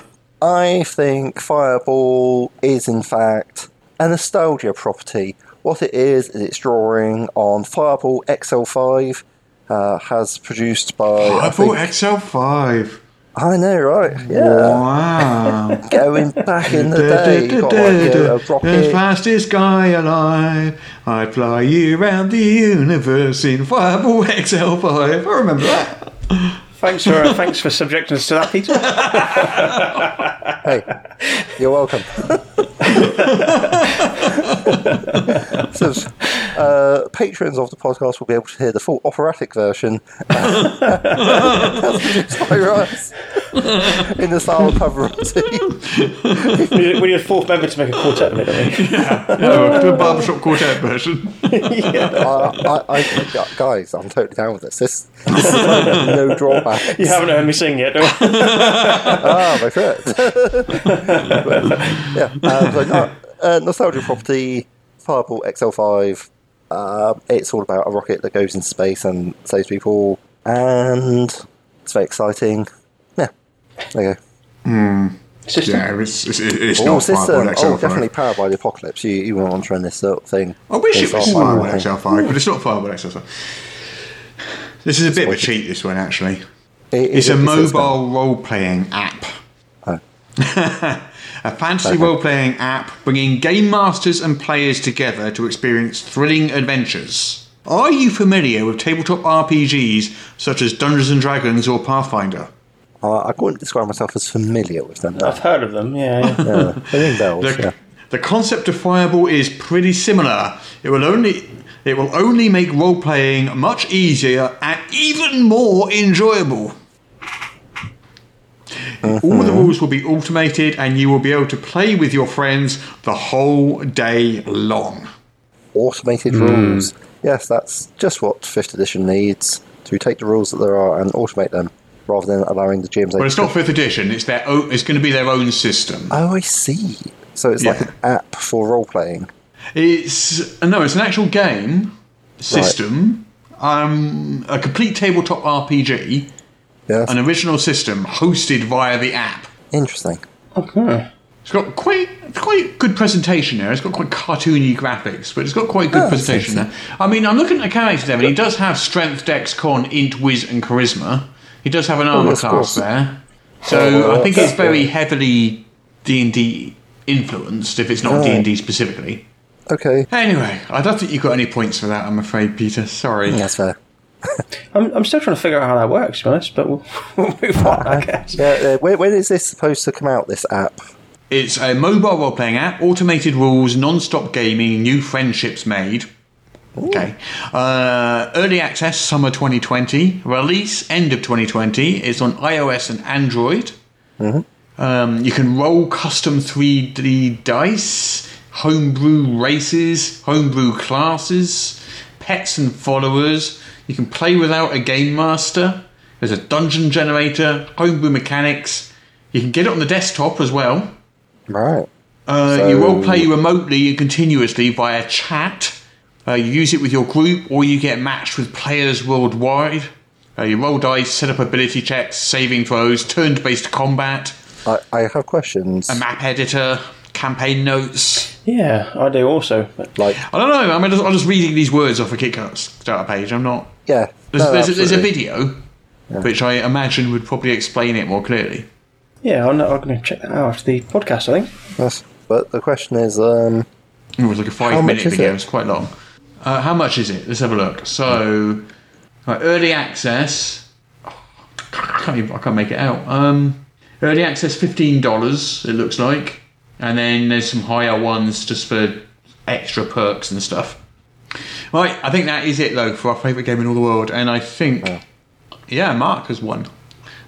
I think Fireball is in fact a nostalgia property. What it is is it's drawing on Fireball XL5. Uh, has produced by Fireball think, XL5. I know, right? Yeah, Wow. [LAUGHS] going back in the day, you got like, you know, The fastest guy alive. I'd fly you around the universe in Fireball XL5. I remember that. Thanks for uh, thanks for subjecting us to that, Peter. [LAUGHS] Hey, you're welcome. [LAUGHS] so, uh, patrons of the podcast will be able to hear the full operatic version [LAUGHS] by Russ in the style of Pavarotti. we, need, we need a fourth member to make a quartet of it, don't we? No, the barbershop quartet version. I, I, I, guys, I'm totally down with this. This, this is no [LAUGHS] drawback. You haven't heard me sing yet, do you? ah, my foot. Yeah, um, so no, uh, nostalgia property, Fireball XL5. Um, it's all about a rocket that goes into space and saves people, and it's very exciting. Yeah, there you go. System. Yeah, it's, it's, it's Oh, not system. Fireball XL5. Oh, definitely powered by the apocalypse. You, you went on to run this sort of thing. I wish it was all Fireball. XL5, but it's not Fireball XL5. This is a bit of a cheat, this one, actually. It- It's it- a it's mobile role playing app. [LAUGHS] A fantasy role playing app bringing game masters and players together to experience thrilling adventures. Are you familiar with tabletop RPGs such as Dungeons and Dragons or Pathfinder? Uh, I wouldn't describe myself as familiar with them. I've heard of them. Yeah. yeah. Yeah, they bells. The, yeah. the concept of Fireball is pretty similar. It will only it will only make role playing much easier and even more enjoyable. All the rules will be automated, and you will be able to play with your friends the whole day long. Automated Hmm. rules. Yes, that's just what fifth edition needs to take the rules that there are and automate them, rather than allowing the GMs. But it's not fifth edition. It's their own, It's going to be their own system. Oh, I see. So it's like an app for role playing. It's no, it's an actual game system. Um, a complete tabletop RPG, Yes. an original system hosted via the app. Interesting. Okay. It's got quite quite good presentation there. It's got quite cartoony graphics, but it's got quite good Oh, presentation there. I mean, I'm looking at the characters there, and he does have strength, dex, con, int, whiz, and charisma. He does have an oh, armor Oh, class course. there, so Oh, I think it's very cool. heavily D and D influenced. If it's not Oh. D and D specifically. Okay. Anyway, I don't think you got any points for that. I'm afraid, Peter. Sorry. That's fair. [LAUGHS] I'm, I'm still trying to figure out how that works, to be honest, but we'll, [LAUGHS] we'll move on, I guess. Yeah, uh, when, when is this supposed to come out, this app? It's a mobile role playing app, automated rules, non stop gaming, new friendships made. Okay. Uh, early access summer 2020. Release end of 2020. It's on iOS and Android. Um, you can roll custom 3D dice, homebrew races, homebrew classes, pets and followers. You can play without a game master. There's a dungeon generator, homebrew mechanics. You can get it on the desktop as well. Right. Uh, So- You role play remotely and continuously via chat. Uh, you use it with your group, or you get matched with players worldwide. Uh, you roll dice, set up ability checks, saving throws, turn-based combat, I, I have questions. a map editor, campaign notes. Yeah, I do also. Like, I don't know. I mean, I'm just reading these words off a Kickstarter starter page. I'm not. yeah. There's, no, there's, a, there's a absolutely. video, which I imagine would probably explain it more clearly. yeah, I'm, I'm going to check that out after the podcast, I think. Yes. But the question is, um, It was like a five-minute is video. it? It's quite long. Uh, how much is it? Let's have a look. So, right, early access. I can't, even, I can't make it out. Um, early access fifteen dollars. It looks like, and then there's some higher ones just for extra perks and stuff. Right, I think that is it though for our favourite game in all the world, and I think, yeah, Mark has won.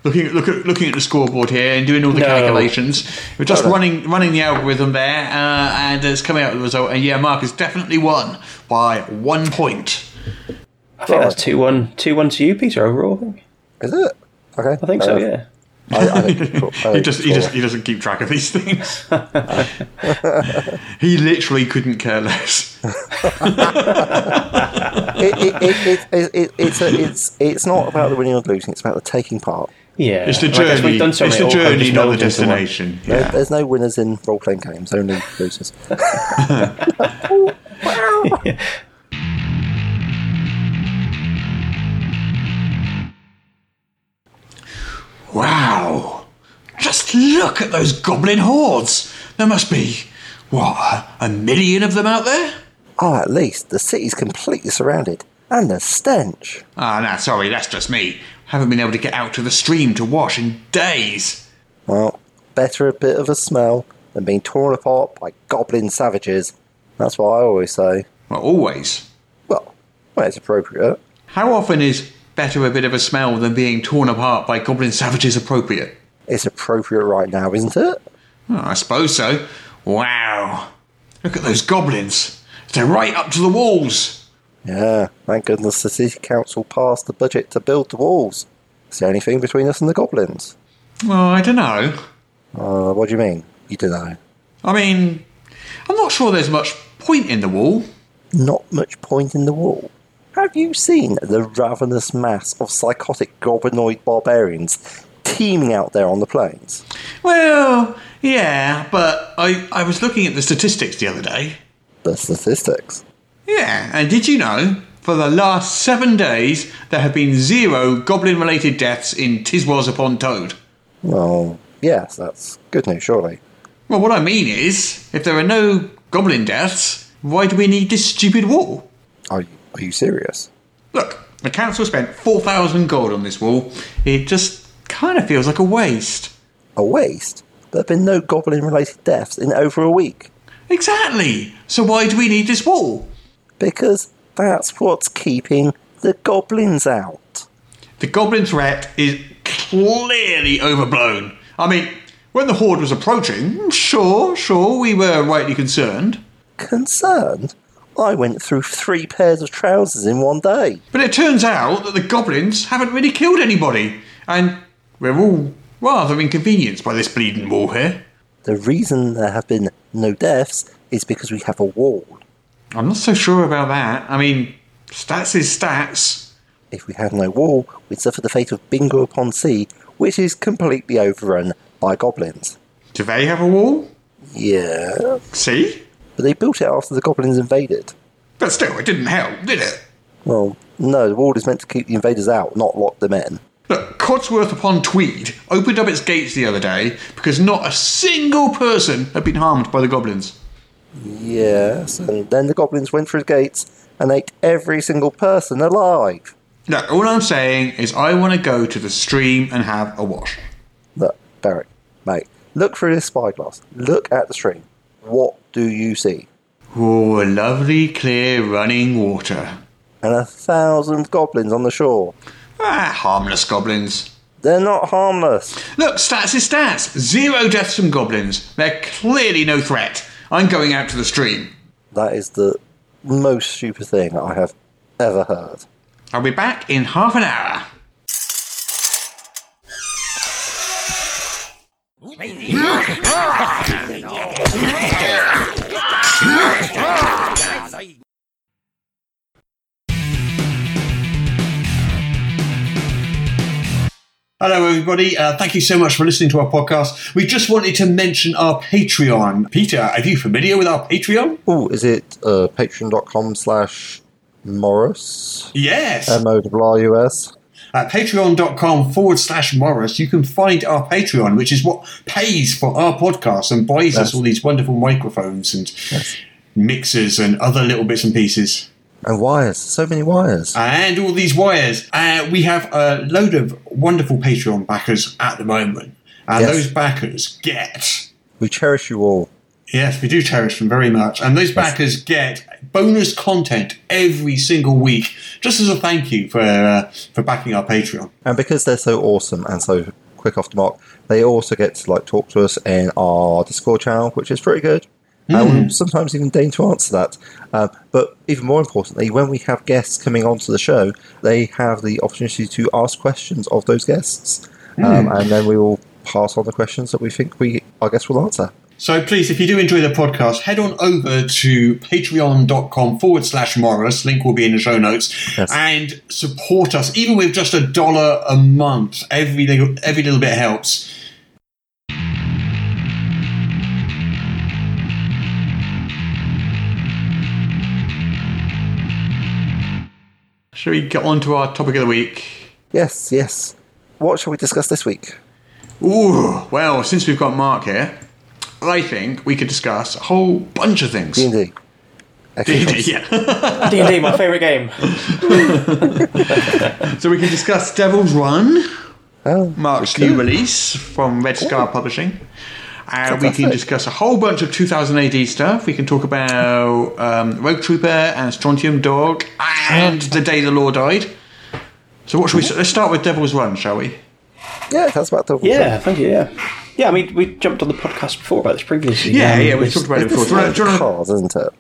Looking at look at looking at the scoreboard here and doing all the No. calculations, we're just No, no. running running the algorithm there, uh, and it's coming out with the result. And yeah, Mark has definitely won by one point. I think that's 2 1 2 1 to you, Peter, overall. I think, is it? Okay. I think so, yeah. I, I. I [LAUGHS] He just he just he doesn't keep track of these things. [LAUGHS] he literally couldn't care less. [LAUGHS] it, it, it, it, it, it's, a, it's, it's not about the winning or losing, it's about the taking part. Yeah. It's the And I guess journey. we've done so It's the all kind of journey, not the melded into one. destination. There- There's no winners in role playing games, only losers. Wow! Just look at those goblin hordes. There must be what a, million of them out there. Oh, at least the city's completely surrounded. And the stench. Ah, no, sorry, that's just me. Haven't been able to get out to the stream to wash in days. Well, better a bit of a smell than being torn apart by goblin savages. That's what I always say. Well, always. Well, when it's appropriate. How often is better a bit of a smell than being torn apart by goblin savages appropriate? It's appropriate right now, isn't it? Oh, I suppose so. Wow. Look at those goblins. They're right up to the walls. Yeah, thank goodness the city council passed the budget to build the walls. It's the only thing between us and the goblins. Well, I don't know. Uh, what do you mean? You don't know. I mean, I'm not sure there's much point in the wall. Not much point in the wall. Have you seen the ravenous mass of psychotic goblinoid barbarians teeming out there on the plains? Well, yeah, but I, I was looking at the statistics the other day. The statistics. Yeah, and did you know, for the last seven days, there have been zero goblin related deaths in Tiswas upon Toad? Well, yes, that's good news, surely. Well, what I mean is, if there are no goblin deaths, why do we need this stupid wall? Are you Are you serious? Look, the council spent 4,000 gold on this wall. It just kind of feels like a waste. A waste? There have been no goblin related deaths in over a week. Exactly. So why do we need this wall? Because that's what's keeping the goblins out. The goblin threat is clearly overblown. I mean, when the horde was approaching, sure, sure, we were rightly concerned. Concerned? I went through three pairs of trousers in one day. But it turns out that the goblins haven't really killed anybody, and we're all rather inconvenienced by this bleeding wall here. The reason there have been no deaths is because we have a wall. I'm not so sure about that. I mean, stats is stats. If we had no wall, we'd suffer the fate of Bingo upon Sea, which is completely overrun by goblins. Do they have a wall? Yeah, See? But they built it after the goblins invaded. But still, it didn't help, did it? Well, no, the wall is meant to keep the invaders out, not lock them in. Look, Codsworth upon Tweed opened up its gates the other day because not a single person had been harmed by the goblins. Yes, and then the goblins went through the gates and ate every single person alive. Look, all I'm saying is I want to go to the stream and have a wash. Look, Derek, mate, look through this spyglass. Look at the stream. What do you see? Oh, a lovely, clear, running water. And a thousand goblins on the shore. Ah, harmless goblins. They're not harmless. Look, stats is stats. Zero deaths from goblins. They're clearly no threat. I'm going out to the stream. That is the most stupid thing I have ever heard. I'll be back in half an hour. Hello, everybody. Uh, thank you so much for listening to our podcast. We just wanted to mention our Patreon. Peter, are you familiar with our Patreon? Oh, is it uh, patreon.com slash Morrus? Yes. M O W R U S? At patreon.com forward slash Morrus, you can find our Patreon, which is what pays for our podcast and buys us all these wonderful microphones and mixers and other little bits and pieces. And wires. So many wires. And all these wires. Uh, we have a load of wonderful Patreon backers at the moment. And Yes. those backers get We cherish you all. Yes, we do cherish them very much. And those backers get bonus content every single week, just as a thank you for uh, for backing our Patreon. And because they're so awesome and so quick off the mark, they also get to like talk to us in our Discord channel, which is pretty good. And we'll sometimes even deign to answer that. Um, but even more importantly, when we have guests coming onto the show, they have the opportunity to ask questions of those guests, um, and then we will pass on the questions that we think we our guests will answer. So please, if you do enjoy the podcast, head on over to patreon.com forward slash Morrus. Link will be in the show notes. Yes. And support us, even with just a dollar a month. Every little, every little bit helps. Shall we get on to our topic of the week? Yes, yes. What shall we discuss this week? Ooh, well, since we've got Mark here, I think we could discuss a whole bunch of things. D and D. D&D, yeah. [LAUGHS] D&D, my favourite game. [LAUGHS] So we can discuss Devil's Run, Oh, Mark's new could. release from Red Scar Publishing. And we can discuss a whole bunch of 2000 AD stuff. We can talk about um, Rogue Trooper and Strontium Dog and The Day the Law Died. So what should we... Let's start with Devil's Run, shall we? Yeah, that's about the Yeah, thank you, yeah. Yeah, I mean, we jumped on the podcast before about this previously. Yeah, um, yeah, we've talked about it before. is Do you wanna- like do you wanna- cars, isn't it?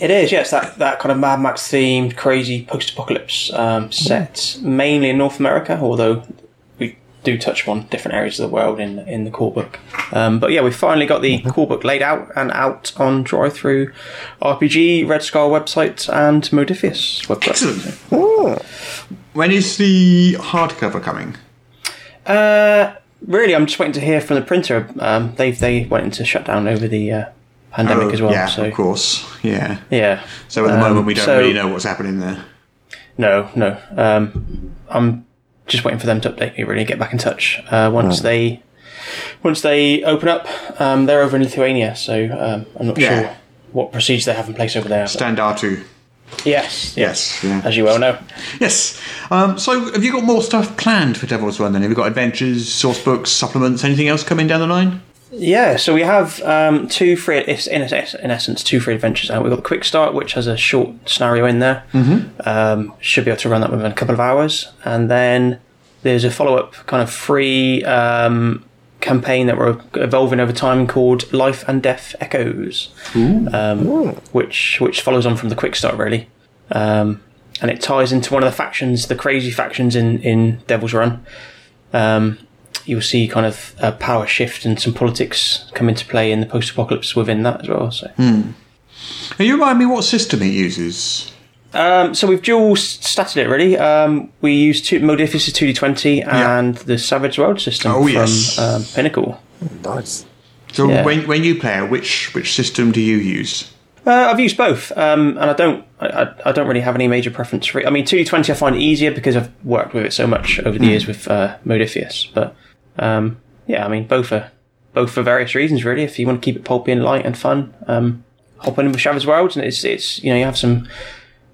It is, yes, that, that kind of Mad Max themed, crazy post apocalypse um, set, mainly in North America, although we do touch on different areas of the world in in the core book. Um, but yeah, we finally got the core book laid out and out on Drive Through RPG, Red Scar website, and Modiphius website. Excellent. When is the hardcover coming? Uh, really, I'm just waiting to hear from the printer. Um, they they went into shutdown over the uh, pandemic Oh, as well. Yeah, so of course. Yeah. yeah. So at the Um, moment, we don't so- really know what's happening there. No, no. Um, I'm just waiting for them to update me. Really, get back in touch uh, once they once they open up. Um, they're over in Lithuania, so um, I'm not Yeah. sure what procedures they have in place over there. two. Yes, Yes. Yeah. as you well know. Yes. Um, so, have you got more stuff planned for Devil's Run then? Have you got adventures, source books, supplements, anything else coming down the line? Yeah, so we have um, two free, it's in, in essence, two free adventures out. We've got the Quick Start, which has a short scenario in there. Mm-hmm. Um, should be able to run that within a couple of hours. And then there's a follow up kind of free um, campaign that we're evolving over time called Life and Death Echoes, um, which which follows on from the Quick Start, really. Um, and it ties into one of the factions, the crazy factions in, in Devil's Run. Um, you'll see kind of a power shift and some politics come into play in the post-apocalypse within that as well. So, Can you remind me what system it uses? Um, so we've dual statted it really. Um, we use two, Modiphius 2d20 and the Savage World system Oh, from yes. um, Pinnacle. Nice. So, Yeah. when, when you play, which which system do you use? Uh, I've used both, um, and I don't. I, I- I don't really have any major preference for it. I mean, 2d20 I find easier because I've worked with it so much over the years with uh, Modiphius. But um, yeah, I mean, both are both for various reasons, really. If you want to keep it pulpy and light and fun, um, hop in with Savage Worlds, and it's it's you know you have some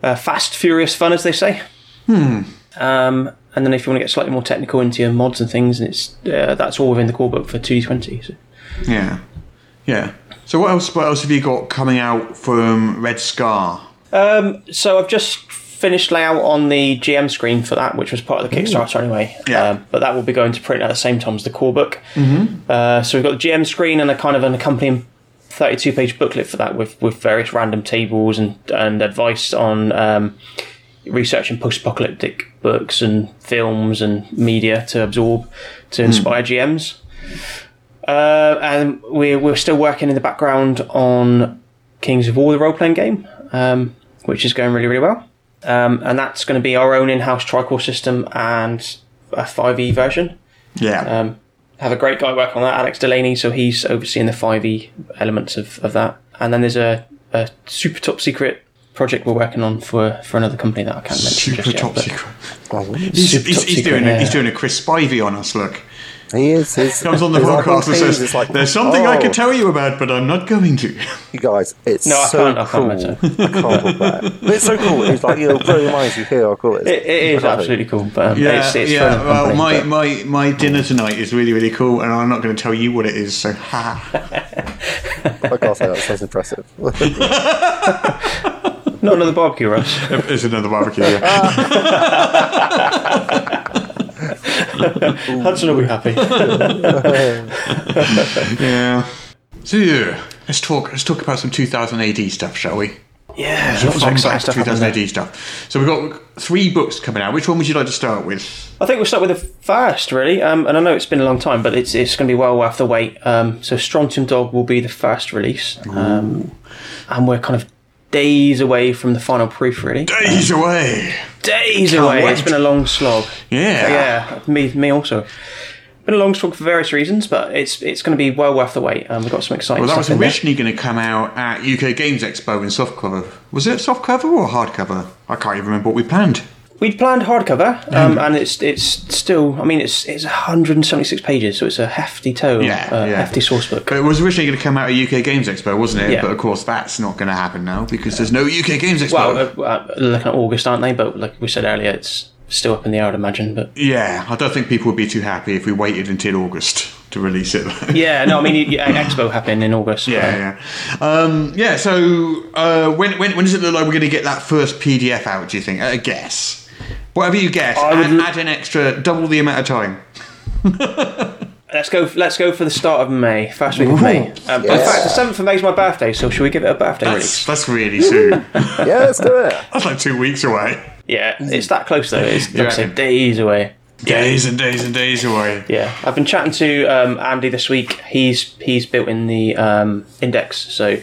uh, fast, furious fun, as they say. Hmm. Um, and then if you want to get slightly more technical into your mods and things, and it's uh, that's all within the core book for 2d20. So. Yeah. Yeah. So, what else, what else have you got coming out from Red Scar? So I've just finished layout on the GM screen for that, which was part of the Kickstarter anyway. Yeah. Um, but that will be going to print at the same time as the core book. Mm-hmm. Uh, so we've got the GM screen and a kind of an accompanying 32 page booklet for that with, with various random tables and, and advice on um, researching post apocalyptic books and films and media to absorb to inspire GMs. Uh, and we're, we're still working in the background on Kings of War, the role playing game, um, which is going really, really well. Um, and that's going to be our own in house tricore system and a 5e version. Yeah. Um, have a great guy working on that, Alex Delaney, so he's overseeing the 5e elements of, of that. And then there's a, a super top secret project we're working on for, for another company that I can't mention Super just yet. top but- secret. He's, Super he's, top he's secret, doing a, he's doing a Chris Spivey on us. Look, he is. His, comes on the podcast and says, like, "There's something I oh, could tell you about, but I'm not going to." You guys, it's No, I so can't- I can't cool. I can't talk about it. But it's so cool. It's like, you know, blow your minds. You hear how cool it is. It, it is absolutely cool, but um, Yeah, it's, it's yeah. Well, company, my, but- my my dinner tonight is really really cool, and I'm not going to tell you what it is. So, ha. [LAUGHS] I can't say that sounds impressive. [LAUGHS] Not another barbecue, Russ. it's another barbecue. Yeah. [LAUGHS] [LAUGHS] Hudson will be happy. [LAUGHS] yeah. So, yeah, let's talk. Let's talk about some 2000 AD stuff, shall we? Yeah, Some lots of fun exciting back stuff 2000 AD stuff. So we've got three books coming out. Which one would you like to start with? I think we'll start with the first, really. Um, and I know it's been a long time, but it's it's going to be well worth the wait. Um, so Strontium Dog will be the first release, um, and we're kind of days away from the final proof. Really, Days away. days Can't away. wait. It's been a long slog. Yeah. yeah. Me, me also. Been a long slog for various reasons, but it's it's going to be well worth the wait. Um, we've got some exciting Well, that was originally going to come out at UK Games Expo in softcover. Was it softcover or hardcover? I can't even remember what we planned. We'd planned hardcover, um, and it's it's still. I mean, it's it's 176 pages, so it's a hefty tome, Yeah, uh, yeah. hefty source book. But it was originally going to come out at UK Games Expo, wasn't it? Yeah. But of course, that's not going to happen now because there's no UK Games Expo. Well, uh, uh, looking at August, aren't they? But like we said earlier, it's still up in the air, I'd imagine. But yeah, I don't think people would be too happy if we waited until August to release it. [LAUGHS] yeah, no, I mean, Expo happened in August. Yeah, yeah, um, yeah. So uh, when, when when does it look like we're going to get that first PDF out? Do you think? A guess. Whatever you guess, I would add, l- add an extra double the amount of time. [LAUGHS] Let's go. Let's go for the start of May, first week of May. Um, In fact, the seventh of May is my birthday, so should we give it a birthday That's release? that's really soon. [LAUGHS] yeah, let's do it. that's like two weeks away. Yeah, it's that close though. It's like I say, days away. Days and days and days away. Yeah, I've been chatting to um, Andy this week. He's he's built in the um, index, so uh,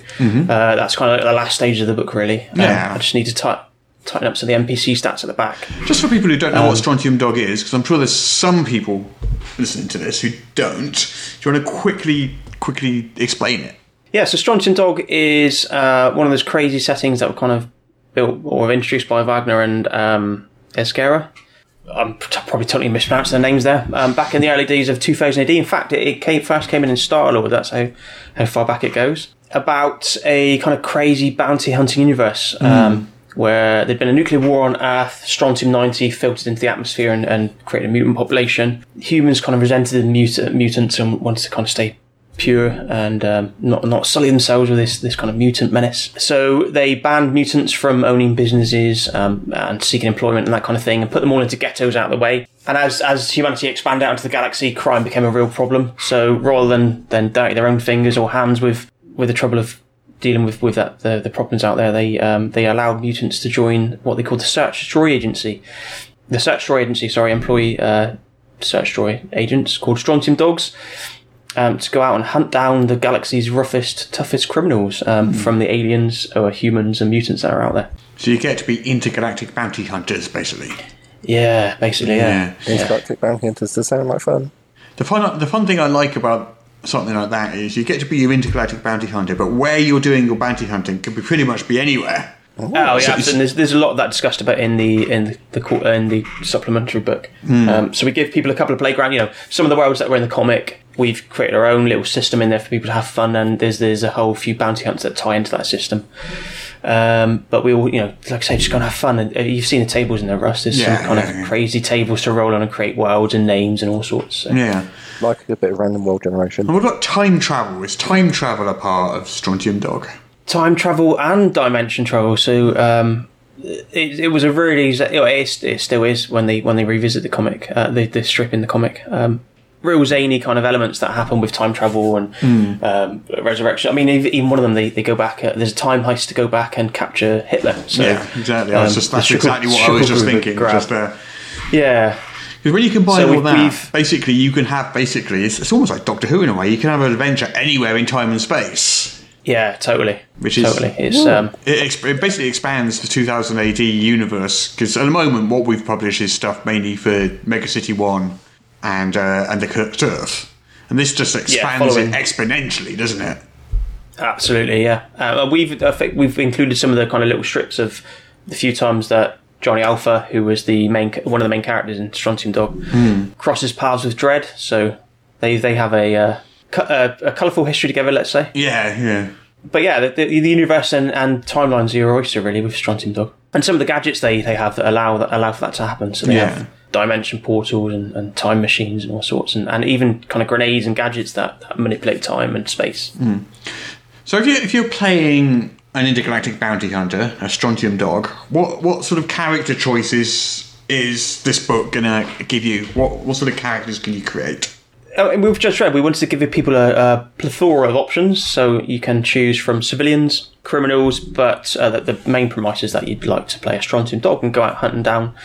that's kind of like the last stage of the book, really. Um, Yeah. I just need to ti- tighten up some of the NPC stats at the back. Just for people who don't know Um, what Strontium Dog is, because I'm sure there's some people listening to this who don't. Do you want to quickly quickly explain it? Yeah, so Strontium Dog is uh, one of those crazy settings that were kind of built or introduced by Wagner and um. I'm probably totally mispronouncing their names there. Um, back in the early days of 2000 AD, in fact, it, it came, first came in in Starlord. That's how how far back it goes. About a kind of crazy bounty hunting universe um, where there'd been a nuclear war on Earth, strontium 90 filtered into the atmosphere and, and created a mutant population. Humans kind of resented the mut- mutants and wanted to kind of stay pure and um, not not sully themselves with this this kind of mutant menace. So they banned mutants from owning businesses um, and seeking employment and that kind of thing, and put them all into ghettos out of the way. And as as humanity expanded out into the galaxy, crime became a real problem. So rather than than dirty their own fingers or hands with with the trouble of dealing with with that the, the problems out there, they um, they allowed mutants to join what they called the Search Destroy Agency. The Search Destroy Agency, sorry, employ uh, Search Destroy agents called Strontium Dogs um, to go out and hunt down the galaxy's roughest, toughest criminals um, from the aliens or humans and mutants that are out there. So you get to be intergalactic bounty hunters, basically. Yeah, basically, yeah. Intergalactic bounty hunters does sound like fun. The fun, the fun thing I like about something like that is you get to be your intergalactic bounty hunter, but where you're doing your bounty hunting can be pretty much be anywhere. Oh yeah, So absolutely. There's, there's a lot of that discussed about in the in the, the in the supplementary book. Um, so we give people a couple of playground. You know, some of the worlds that were in the comic, we've created our own little system in there for people to have fun, and there's there's a whole few bounty hunts that tie into that system. Um, but we all, you know, like I say, just go and have fun. And uh, you've seen the tables in there, Russ. There's Yeah, some kind yeah, of yeah. crazy tables to roll on and create worlds and names and all sorts. So. Yeah. Like a bit of random world generation. And what about time travel? Is time travel a part of Strontium Dog? time travel and dimension travel. So um, it, it was a really you know, it, it still is when they when they revisit the comic, uh, the the strip in the comic. Um, real zany kind of elements that happen with time travel and Hmm. um, resurrection. I mean, even one of them, they, they go back. Uh, there's a time heist to go back and capture Hitler. So, yeah, exactly. I was um, just, that's exactly what I was just thinking. Just uh, yeah, Because when you combine So all we've- that, we've- basically you can have basically it's, it's almost like Doctor Who in a way. You can have an adventure anywhere in time and space, yeah, totally, which is totally. It's um, it, exp- it basically expands the 2000 AD universe. Because at the moment, what we've published is stuff mainly for Mega City One and uh, and the Cursed Earth, and this just expands it exponentially, doesn't it? Absolutely, yeah. Uh, we've I think we've included some of the kind of little strips of the few times that Johnny Alpha, who was the main one of the main characters in Strontium Dog, crosses paths with Dredd. So they they have a uh, cu- uh, a colourful history together, let's say. Yeah, yeah. But yeah, the, the, the universe and, and timelines are your oyster really with Strontium Dog, and some of the gadgets they, they have that allow that allow for that to happen. So they Yeah. have dimension portals and, and time machines and all sorts, and, and even kind of grenades and gadgets that, that manipulate time and space. So if you if you're playing an intergalactic bounty hunter, a strontium dog, what what sort of character choices is this book gonna give you? What what sort of characters can you create? Oh, we've just read we wanted to give people a, a plethora of options, so you can choose from civilians, criminals, but uh, the, the main premise is that you'd like to play a strontium dog and go out hunting down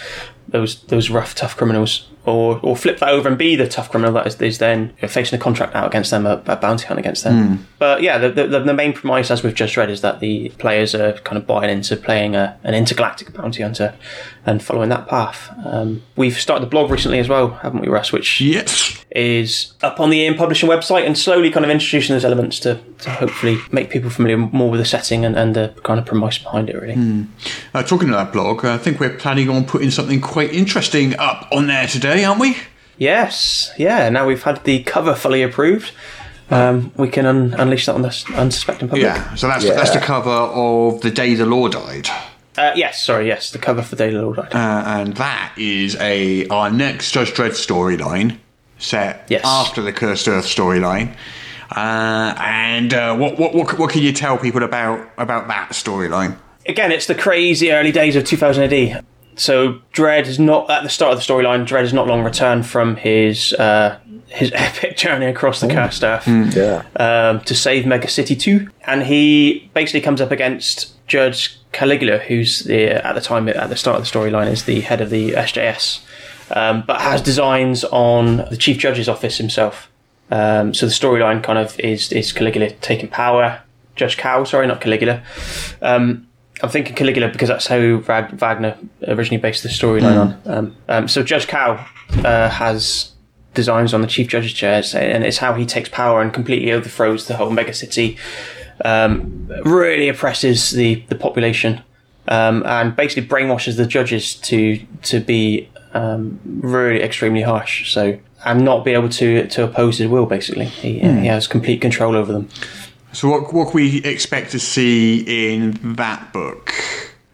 those those rough, tough criminals, or or flip that over and be the tough criminal that is, is then facing a contract out against them, a, a bounty hunt against them. But yeah, the, the the main premise, as we've just read, is that the players are kind of buying into playing a, an intergalactic bounty hunter and following that path. Um, we've started the blog recently as well, haven't we, Russ? Which Yes. is up on the Ian Publishing website and slowly kind of introducing those elements to, to hopefully make people familiar more with the setting and, and the kind of premise behind it, really. Uh, talking of that blog, I think we're planning on putting something quite interesting up on there today, aren't we? Yes, yeah, now we've had the cover fully approved. Um, we can un- unleash that on the s- unsuspecting public. Yeah. So that's that's the cover of the day the law died. Uh, yes, sorry, yes, the cover for Day the Law. Died. Uh, and that is a our next Judge Dredd storyline set Yes. after the Cursed Earth storyline. Uh, and uh, what, what what what can you tell people about about that storyline? Again, it's the crazy early days of 2000 AD. So Dredd is not at the start of the storyline. Dredd has not long returned from his uh, his [LAUGHS] epic journey across the cursed earth. Yeah. um, to save Mega City 2. And he basically comes up against Judge Caligula, who's the, at the time, at the start of the storyline, is the head of the SJS, um, but has designs on the Chief Judge's office himself. Um, so the storyline kind of is, is Caligula taking power. Judge Cal, sorry, not Caligula. Um, I'm thinking Caligula because that's how Rag- Wagner originally based the storyline on. Um, um, so Judge Cal uh, has designs on the chief judge's chairs, and it's how he takes power and completely overthrows the whole mega city. Um, really oppresses the the population, um, and basically brainwashes the judges to to be um, really extremely harsh. So and not be able to to oppose his will. Basically, he, he has complete control over them. So what what can we expect to see in that book?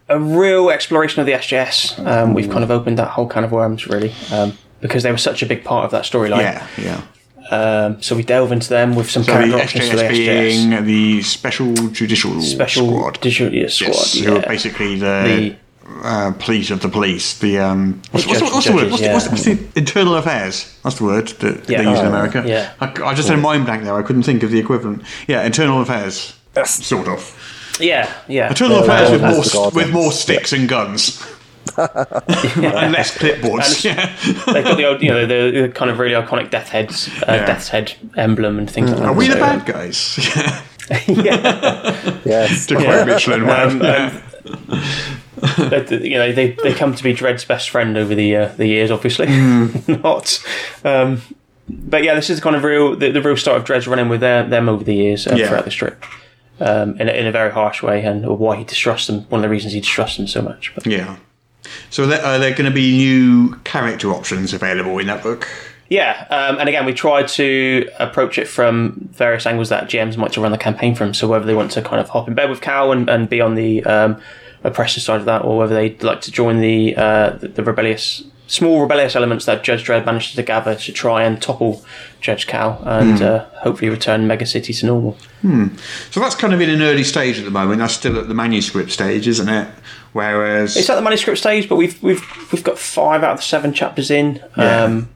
a real exploration of the SJS. Um, we've kind of opened that whole can of worms, really, um, because they were such a big part of that storyline. Yeah, yeah. Um, so we delve into them with some So the character options for the SJS being the Special Judicial Special Squad. Yeah, Squad. Yes, yeah. who are basically the, uh, police of the police. The um, what's, what's, the- what's the word? judges, What's, the, what's, the, what's the internal affairs? That's the word that Yeah. they use in Oh, America. yeah. I, I just had a mind blank there. I couldn't think of the equivalent. Yeah, internal affairs. Sort of. yeah, yeah. Internal Yeah, affairs with more with more sticks and guns. [LAUGHS] and less clipboards. Yeah. [LAUGHS] They've got the old, you know, the, the kind of really iconic Death Heads, uh, Yeah. Death's Head emblem and things like that. Are we the bad guys? [LAUGHS] Yeah. yes. to quote Michelin Um, Man. [LAUGHS] but, you know, they they come to be Dredd's best friend over the uh, the years, obviously. [LAUGHS] Not. Um, but yeah, this is kind of real the, the real start of Dredd's running with them, them over the years uh, Yeah. throughout the strip. Um, in, a, in a very harsh way, and why he distrusts them. One of the reasons he distrusts them so much. But Yeah. So there, are there going to be new character options available in that book? Yeah, um, and again, we tried to approach it from various angles that GMs might to run the campaign from. So whether they want to kind of hop in bed with Cal and, and be on the um, oppressive side of that, or whether they'd like to join the, uh, the the rebellious, small rebellious elements that Judge Dredd managed to gather to try and topple Judge Cal and uh, hopefully return Mega City to normal. Hmm. So that's kind of in an early stage at the moment. That's still at the manuscript stage, isn't it? Whereas It's at the manuscript stage, but we've we've we've got five out of the seven chapters in. Yeah. Um,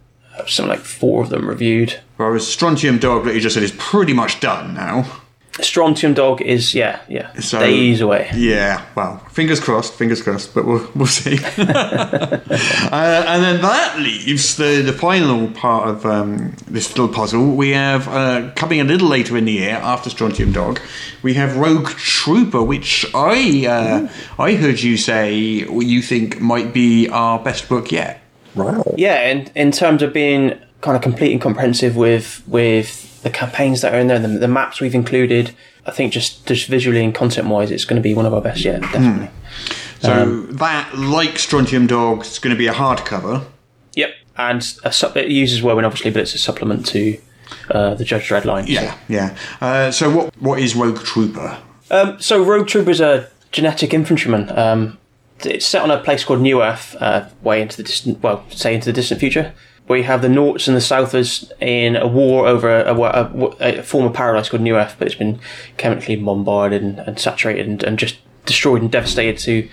something like four of them reviewed. whereas Strontium Dog, like you just said, is pretty much done now. Strontium Dog is yeah yeah So- days away. Yeah, well, fingers crossed, fingers crossed, but we'll we'll see. [LAUGHS] uh, and then that leaves the the final part of um, this little puzzle. We have uh, coming a little later in the year after Strontium Dog. We have Rogue Trooper, which I uh, I heard you say you think might be our best book yet. Wow. Yeah, in in terms of being kind of complete and comprehensive with with the campaigns that are in there, the, the maps we've included. I think just just visually and content wise, it's going to be one of our best yet, definitely. So that, like Strontium Dog, is going to be a hardcover. Yep, and it uses Woven obviously, but it's a supplement to uh, the Judge Dredd line. so- Yeah, yeah. Uh, so what what is Rogue Trooper? Um, so Rogue Trooper is a genetic infantryman. Um, it's set on a place called New Earth, uh, way into the distant, well, say into the distant future, where you have the Norts and the Southers in a war over a, a, a, a former paradise called New Earth, but it's been chemically bombarded and, and saturated and, and just destroyed and devastated to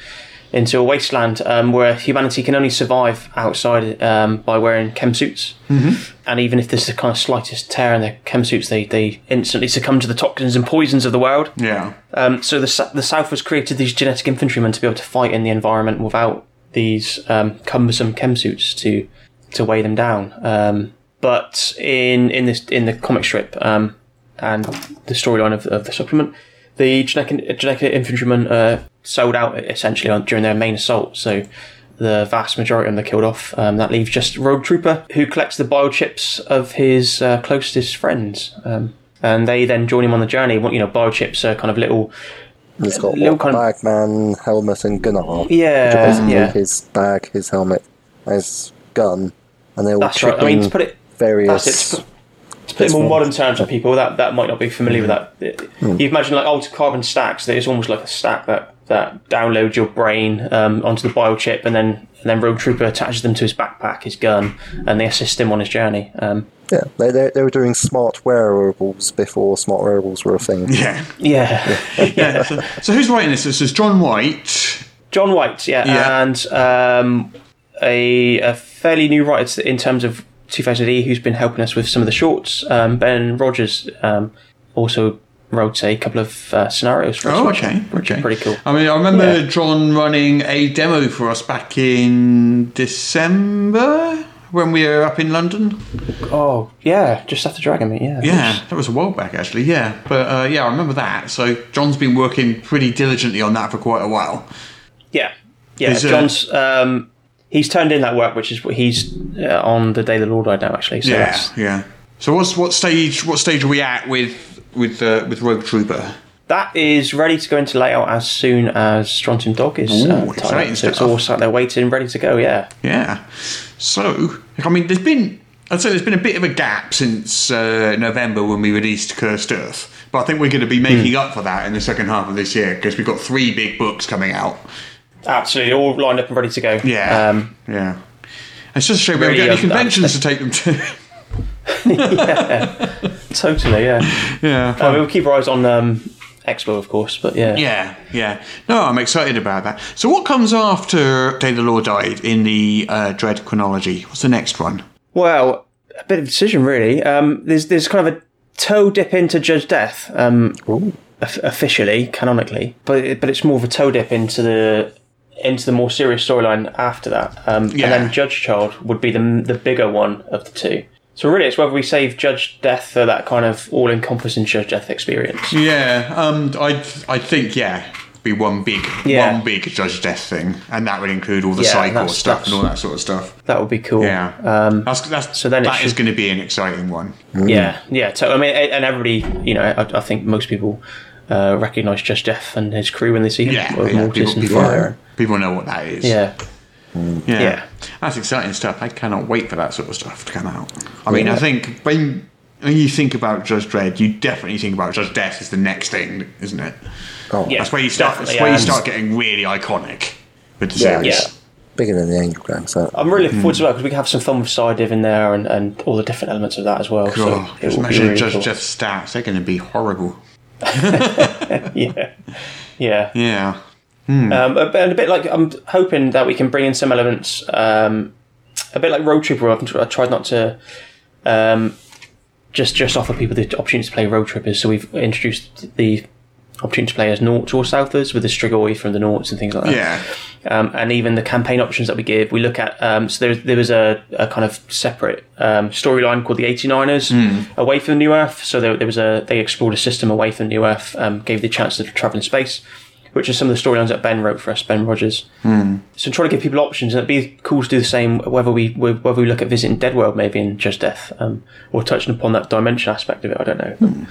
into a wasteland um, where humanity can only survive outside um, by wearing chem suits. Mm-hmm. And even if there's the kind of slightest tear in their chem suits, they, they instantly succumb to the toxins and poisons of the world. Yeah. Um, so the the South has created these genetic infantrymen to be able to fight in the environment without these um, cumbersome chem suits to to weigh them down. Um, but in in this in the comic strip um, and the storyline of, of the supplement, the genetic, genetic infantrymen uh, sold out essentially on, during their main assault. So the vast majority of them are killed off. Um, that leaves just Rogue Trooper, who collects the biochips of his uh, closest friends. Um, and they then join him on the journey. What You know, biochips are kind of little He's got Little kind of- Bagman, helmet, and Gunnar. Yeah, Which are basically yeah. his bag, his helmet, his gun, and they all That's right. I mean, to put it various. that's it. To put, to put it in more modern terms for people that, that might not be familiar with that. You imagine like Altered Carbon stacks. That it's almost like a stack that that downloads your brain um, onto the biochip, and then and then Rogue Trooper attaches them to his backpack, his gun, and they assist him on his journey. Um, Yeah, they, they, they were doing smart wearables before smart wearables were a thing. Yeah. yeah. yeah. [LAUGHS] So, so who's writing this? This is John White. John White, yeah, Yeah. and um, a, a fairly new writer in terms of 2000 AD who's been helping us with some of the shorts. Um, ben Rogers um, also wrote a couple of uh, scenarios for us. Oh, okay, okay. pretty cool. I mean, I remember Yeah. John running a demo for us back in December when we were up in London. Oh, yeah, just after Dragonmeet, yeah. Yeah, that was a while back actually. Yeah, but uh, yeah, I remember that. So John's been working pretty diligently on that for quite a while. Yeah, yeah. Is, uh, John's um, he's turned in that work, which is what he's uh, on the Day the Law died now, actually. So yeah, that's, yeah. So what's what stage? What stage are we at with with uh, with Rogue Trooper? that is ready to go into layout as soon as Strontium Dog is Ooh, uh, tied exciting up. So it's all sat there waiting, ready to go. Yeah. Yeah. So, I mean, there's been, I'd say there's been a bit of a gap since uh, November when we released Cursed Earth. But I think we're going to be making up for that in the second half of this year because we've got three big books coming out absolutely all lined up and ready to go. Yeah. Um, Yeah. It's just a shame we don't get any conventions to take them to. [LAUGHS] yeah, totally. Yeah. yeah. Uh, we'll keep our eyes on um, Expo, of course. But yeah. Yeah, yeah. No, I'm excited about that. So, what comes after Day the Law died in the uh, Dredd chronology? What's the next one? Well, a bit of a decision, really. Um, there's there's kind of a toe dip into Judge Death, um, of- officially, canonically, but it, but it's more of a toe dip into the into the more serious storyline after that. Um, Yeah. And then Judge Child would be the the bigger one of the two. So really, it's whether we save Judge Death for that kind of all encompassing Judge Death experience. Yeah, um, I I think yeah, be one big Yeah. one big Judge Death thing, and that would include all the Yeah, cycle that's- stuff and all that sort of stuff. That would be cool. Yeah, Um, that's that's so then it that is should- going to be an exciting one. Yeah, yeah. So I mean, and everybody, you know, I, I think most people uh, recognise Judge Death and his crew when they see him. Yeah, with yeah Mortis people, and people, know what that is. Yeah, yeah, yeah. that's exciting stuff. I cannot wait for that sort of stuff to come out. I mean, I think when when you think about Judge Dredd, you definitely think about Judge Death as the next thing, isn't it? Oh, Yeah. That's where you start. That's definitely, where you start getting really iconic with the Yeah. series. Yeah. bigger than the Angel Gang. So I'm really looking Hmm. forward to that because we can have some fun with side div in there and, and all the different elements of that as well. so God, it just will imagine really Judge cool. Jeff's stats. They're going to be horrible. [LAUGHS] Yeah, yeah. Yeah. Um, and a bit like I'm hoping that we can bring in some elements, um, a bit like Rogue Trooper. I've tr- I tried not to um, just just offer people the opportunity to play Rogue Troopers. So we've introduced the opportunity to play as Norts or Southers with the Strigoi from the Norts and things like that. Yeah. um, and even the campaign options that we give, we look at. Um, so there, there was a, a kind of separate um, storyline called the 89ers away from New Earth. So there, there was a they explored a system away from New Earth, um, gave the chance to travel in space, which are some of the storylines that Ben wrote for us, Ben Rogers. So trying to give people options, and it'd be cool to do the same. Whether we whether we look at visiting Dead World maybe in Judge Death, um, or touching upon that dimension aspect of it. I don't know.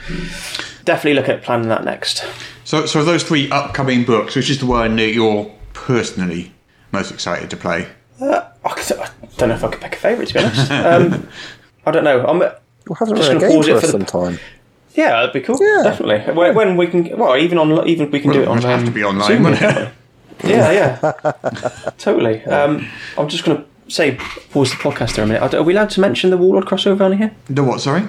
Definitely look at planning that next. So, so those three upcoming books, which is the one that you're personally most excited to play? I I don't know if I could pick a favourite to be honest. Um, [LAUGHS] I don't know. I'm, we'll have to Just run a gonna game pause for it for the- sometime. Yeah, that'd be cool. Yeah. Definitely. When, when we can, well, even on, even we can do it Well, on. it'd have um, to be online, Zoom, wouldn't it? Yeah, yeah, [LAUGHS] totally. Um, I'm just going to say pause the podcast there a minute. Are are we allowed to mention the Warlord crossover on here? The what? Sorry.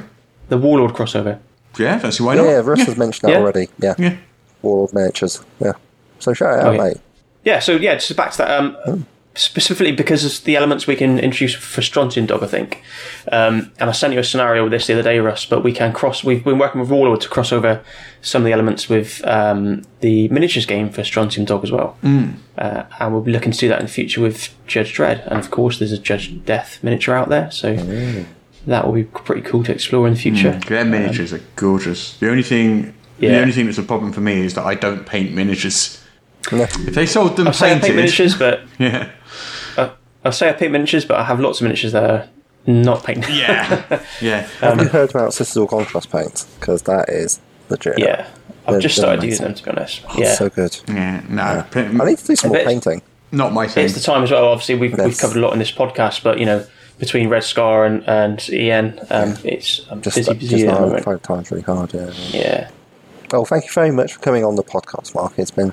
The Warlord crossover. Yeah, that's why Yeah, not. yeah, Russ has mentioned that Yeah. already. Yeah. Yeah. Warlord Miniatures. Yeah. So shout it out, Oh, yeah. mate. Yeah, so yeah, just back to that. Um, Specifically because of the elements we can introduce for Strontium Dog, I think. Um, and I sent you a scenario with this the other day, Russ. But we can cross. We've been working with Warlord to cross over some of the elements with um, the miniatures game for Strontium Dog as well. Mm. Uh, and we'll be looking to do that in the future with Judge Dredd, and of course, there's a Judge Death miniature out there, so that will be pretty cool to explore in the future. Their miniatures are gorgeous. The only thing, yeah. the only thing that's a problem for me is that I don't paint miniatures. Yeah. If they sold them I say I paint miniatures, but [LAUGHS] yeah, I say I paint miniatures, but I have lots of miniatures that are not painted. yeah, [LAUGHS] yeah. Have you heard about Citadel Contrast paints? Because that is legit. Yeah, I've They're- just they're started amazing. using them to be honest. Oh, Yeah, So good. yeah. No, I need to do some more painting. not my thing. it's the time as well. Obviously, we've, we've covered a lot in this podcast, but you know, between Red Scar and and Ian, um, it's I'm Just, busy, just busy at the now, five times really hard. Yeah. Yeah, Well, thank you very much for coming on the podcast, Mark. It's been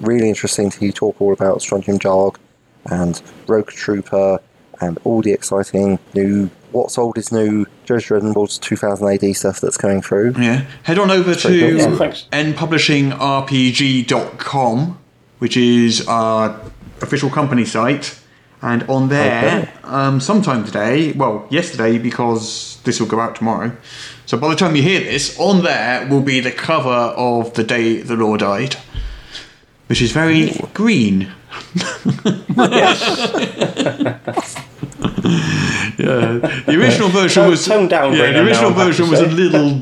really interesting to hear you talk all about Strontium Dog and Rogue Trooper and all the exciting new, what's old is new, Judge Dredd and 2000 AD stuff that's coming through. Yeah. Head on over Very to good. Yeah, thanks. enpublishingrpg.com, which is our official company site. And on there, Okay. um, sometime today, well, yesterday, because this will go out tomorrow. So by the time you hear this, on there will be the cover of The Day the Law Died, which is very green. [LAUGHS] yeah, the original version Tone- was tone down Yeah, the original I'm version was a [LAUGHS] little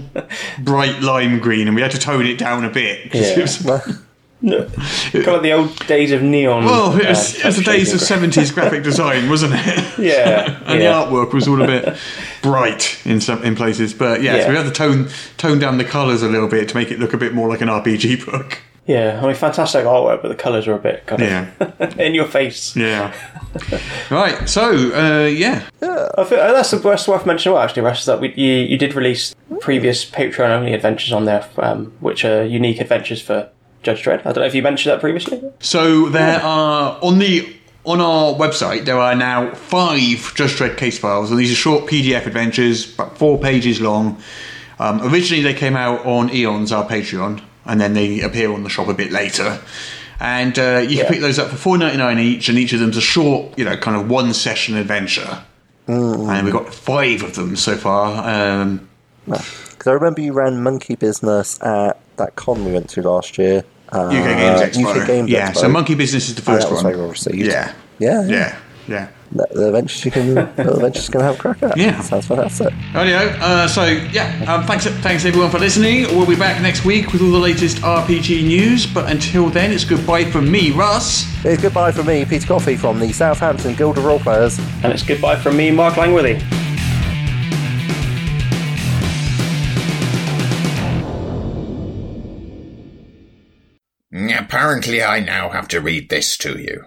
bright lime green, and we had to tone it down a bit. 'cause it Yeah. was- kind of the old days of neon. well, it uh, was, it was the days of seventies graphic design, wasn't it? [LAUGHS] Yeah, and yeah. the artwork was all a bit bright in some in places. But yeah, so Yeah. we had to tone tone down the colours a little bit to make it look a bit more like an RPG book. Yeah, I mean, fantastic artwork, but the colours are a bit kind of Yeah, [LAUGHS] in your face. yeah. right. So uh, yeah, I feel, uh, that's the worst worth mentioning. Well, actually, Russ, is that we, you you did release previous Patreon only adventures on there, um, which are unique adventures for Judge Dredd. I don't know if you mentioned that previously. So there are on the on our website there are now five Judge Dredd case files, and these are short PDF adventures, about four pages long. Um, originally, they came out on Eons, our Patreon, and then they appear on the shop a bit later. And uh, you Yeah. can pick those up for four ninety nine each, and each of them's a short, you know, kind of one session adventure. And we've got five of them so far. Um, Because I remember you ran Monkey Business at that con we went to last year. Uh, UK Games Expo. UK Games yeah, Expo. so Monkey Business is the first was one. very well received. Yeah. Yeah, yeah. Yeah, yeah. The, the adventures you can, the adventures can have a crack at. Yeah. sounds fantastic. Rightio. Uh, so yeah, um, thanks, thanks everyone for listening. We'll be back next week with all the latest RPG news. But until then, it's goodbye from me, Russ. It's goodbye from me, Peter Coffey from the Southampton Guild of Role Players. And it's goodbye from me, Mark Langworthy. Apparently, I now have to read this to you.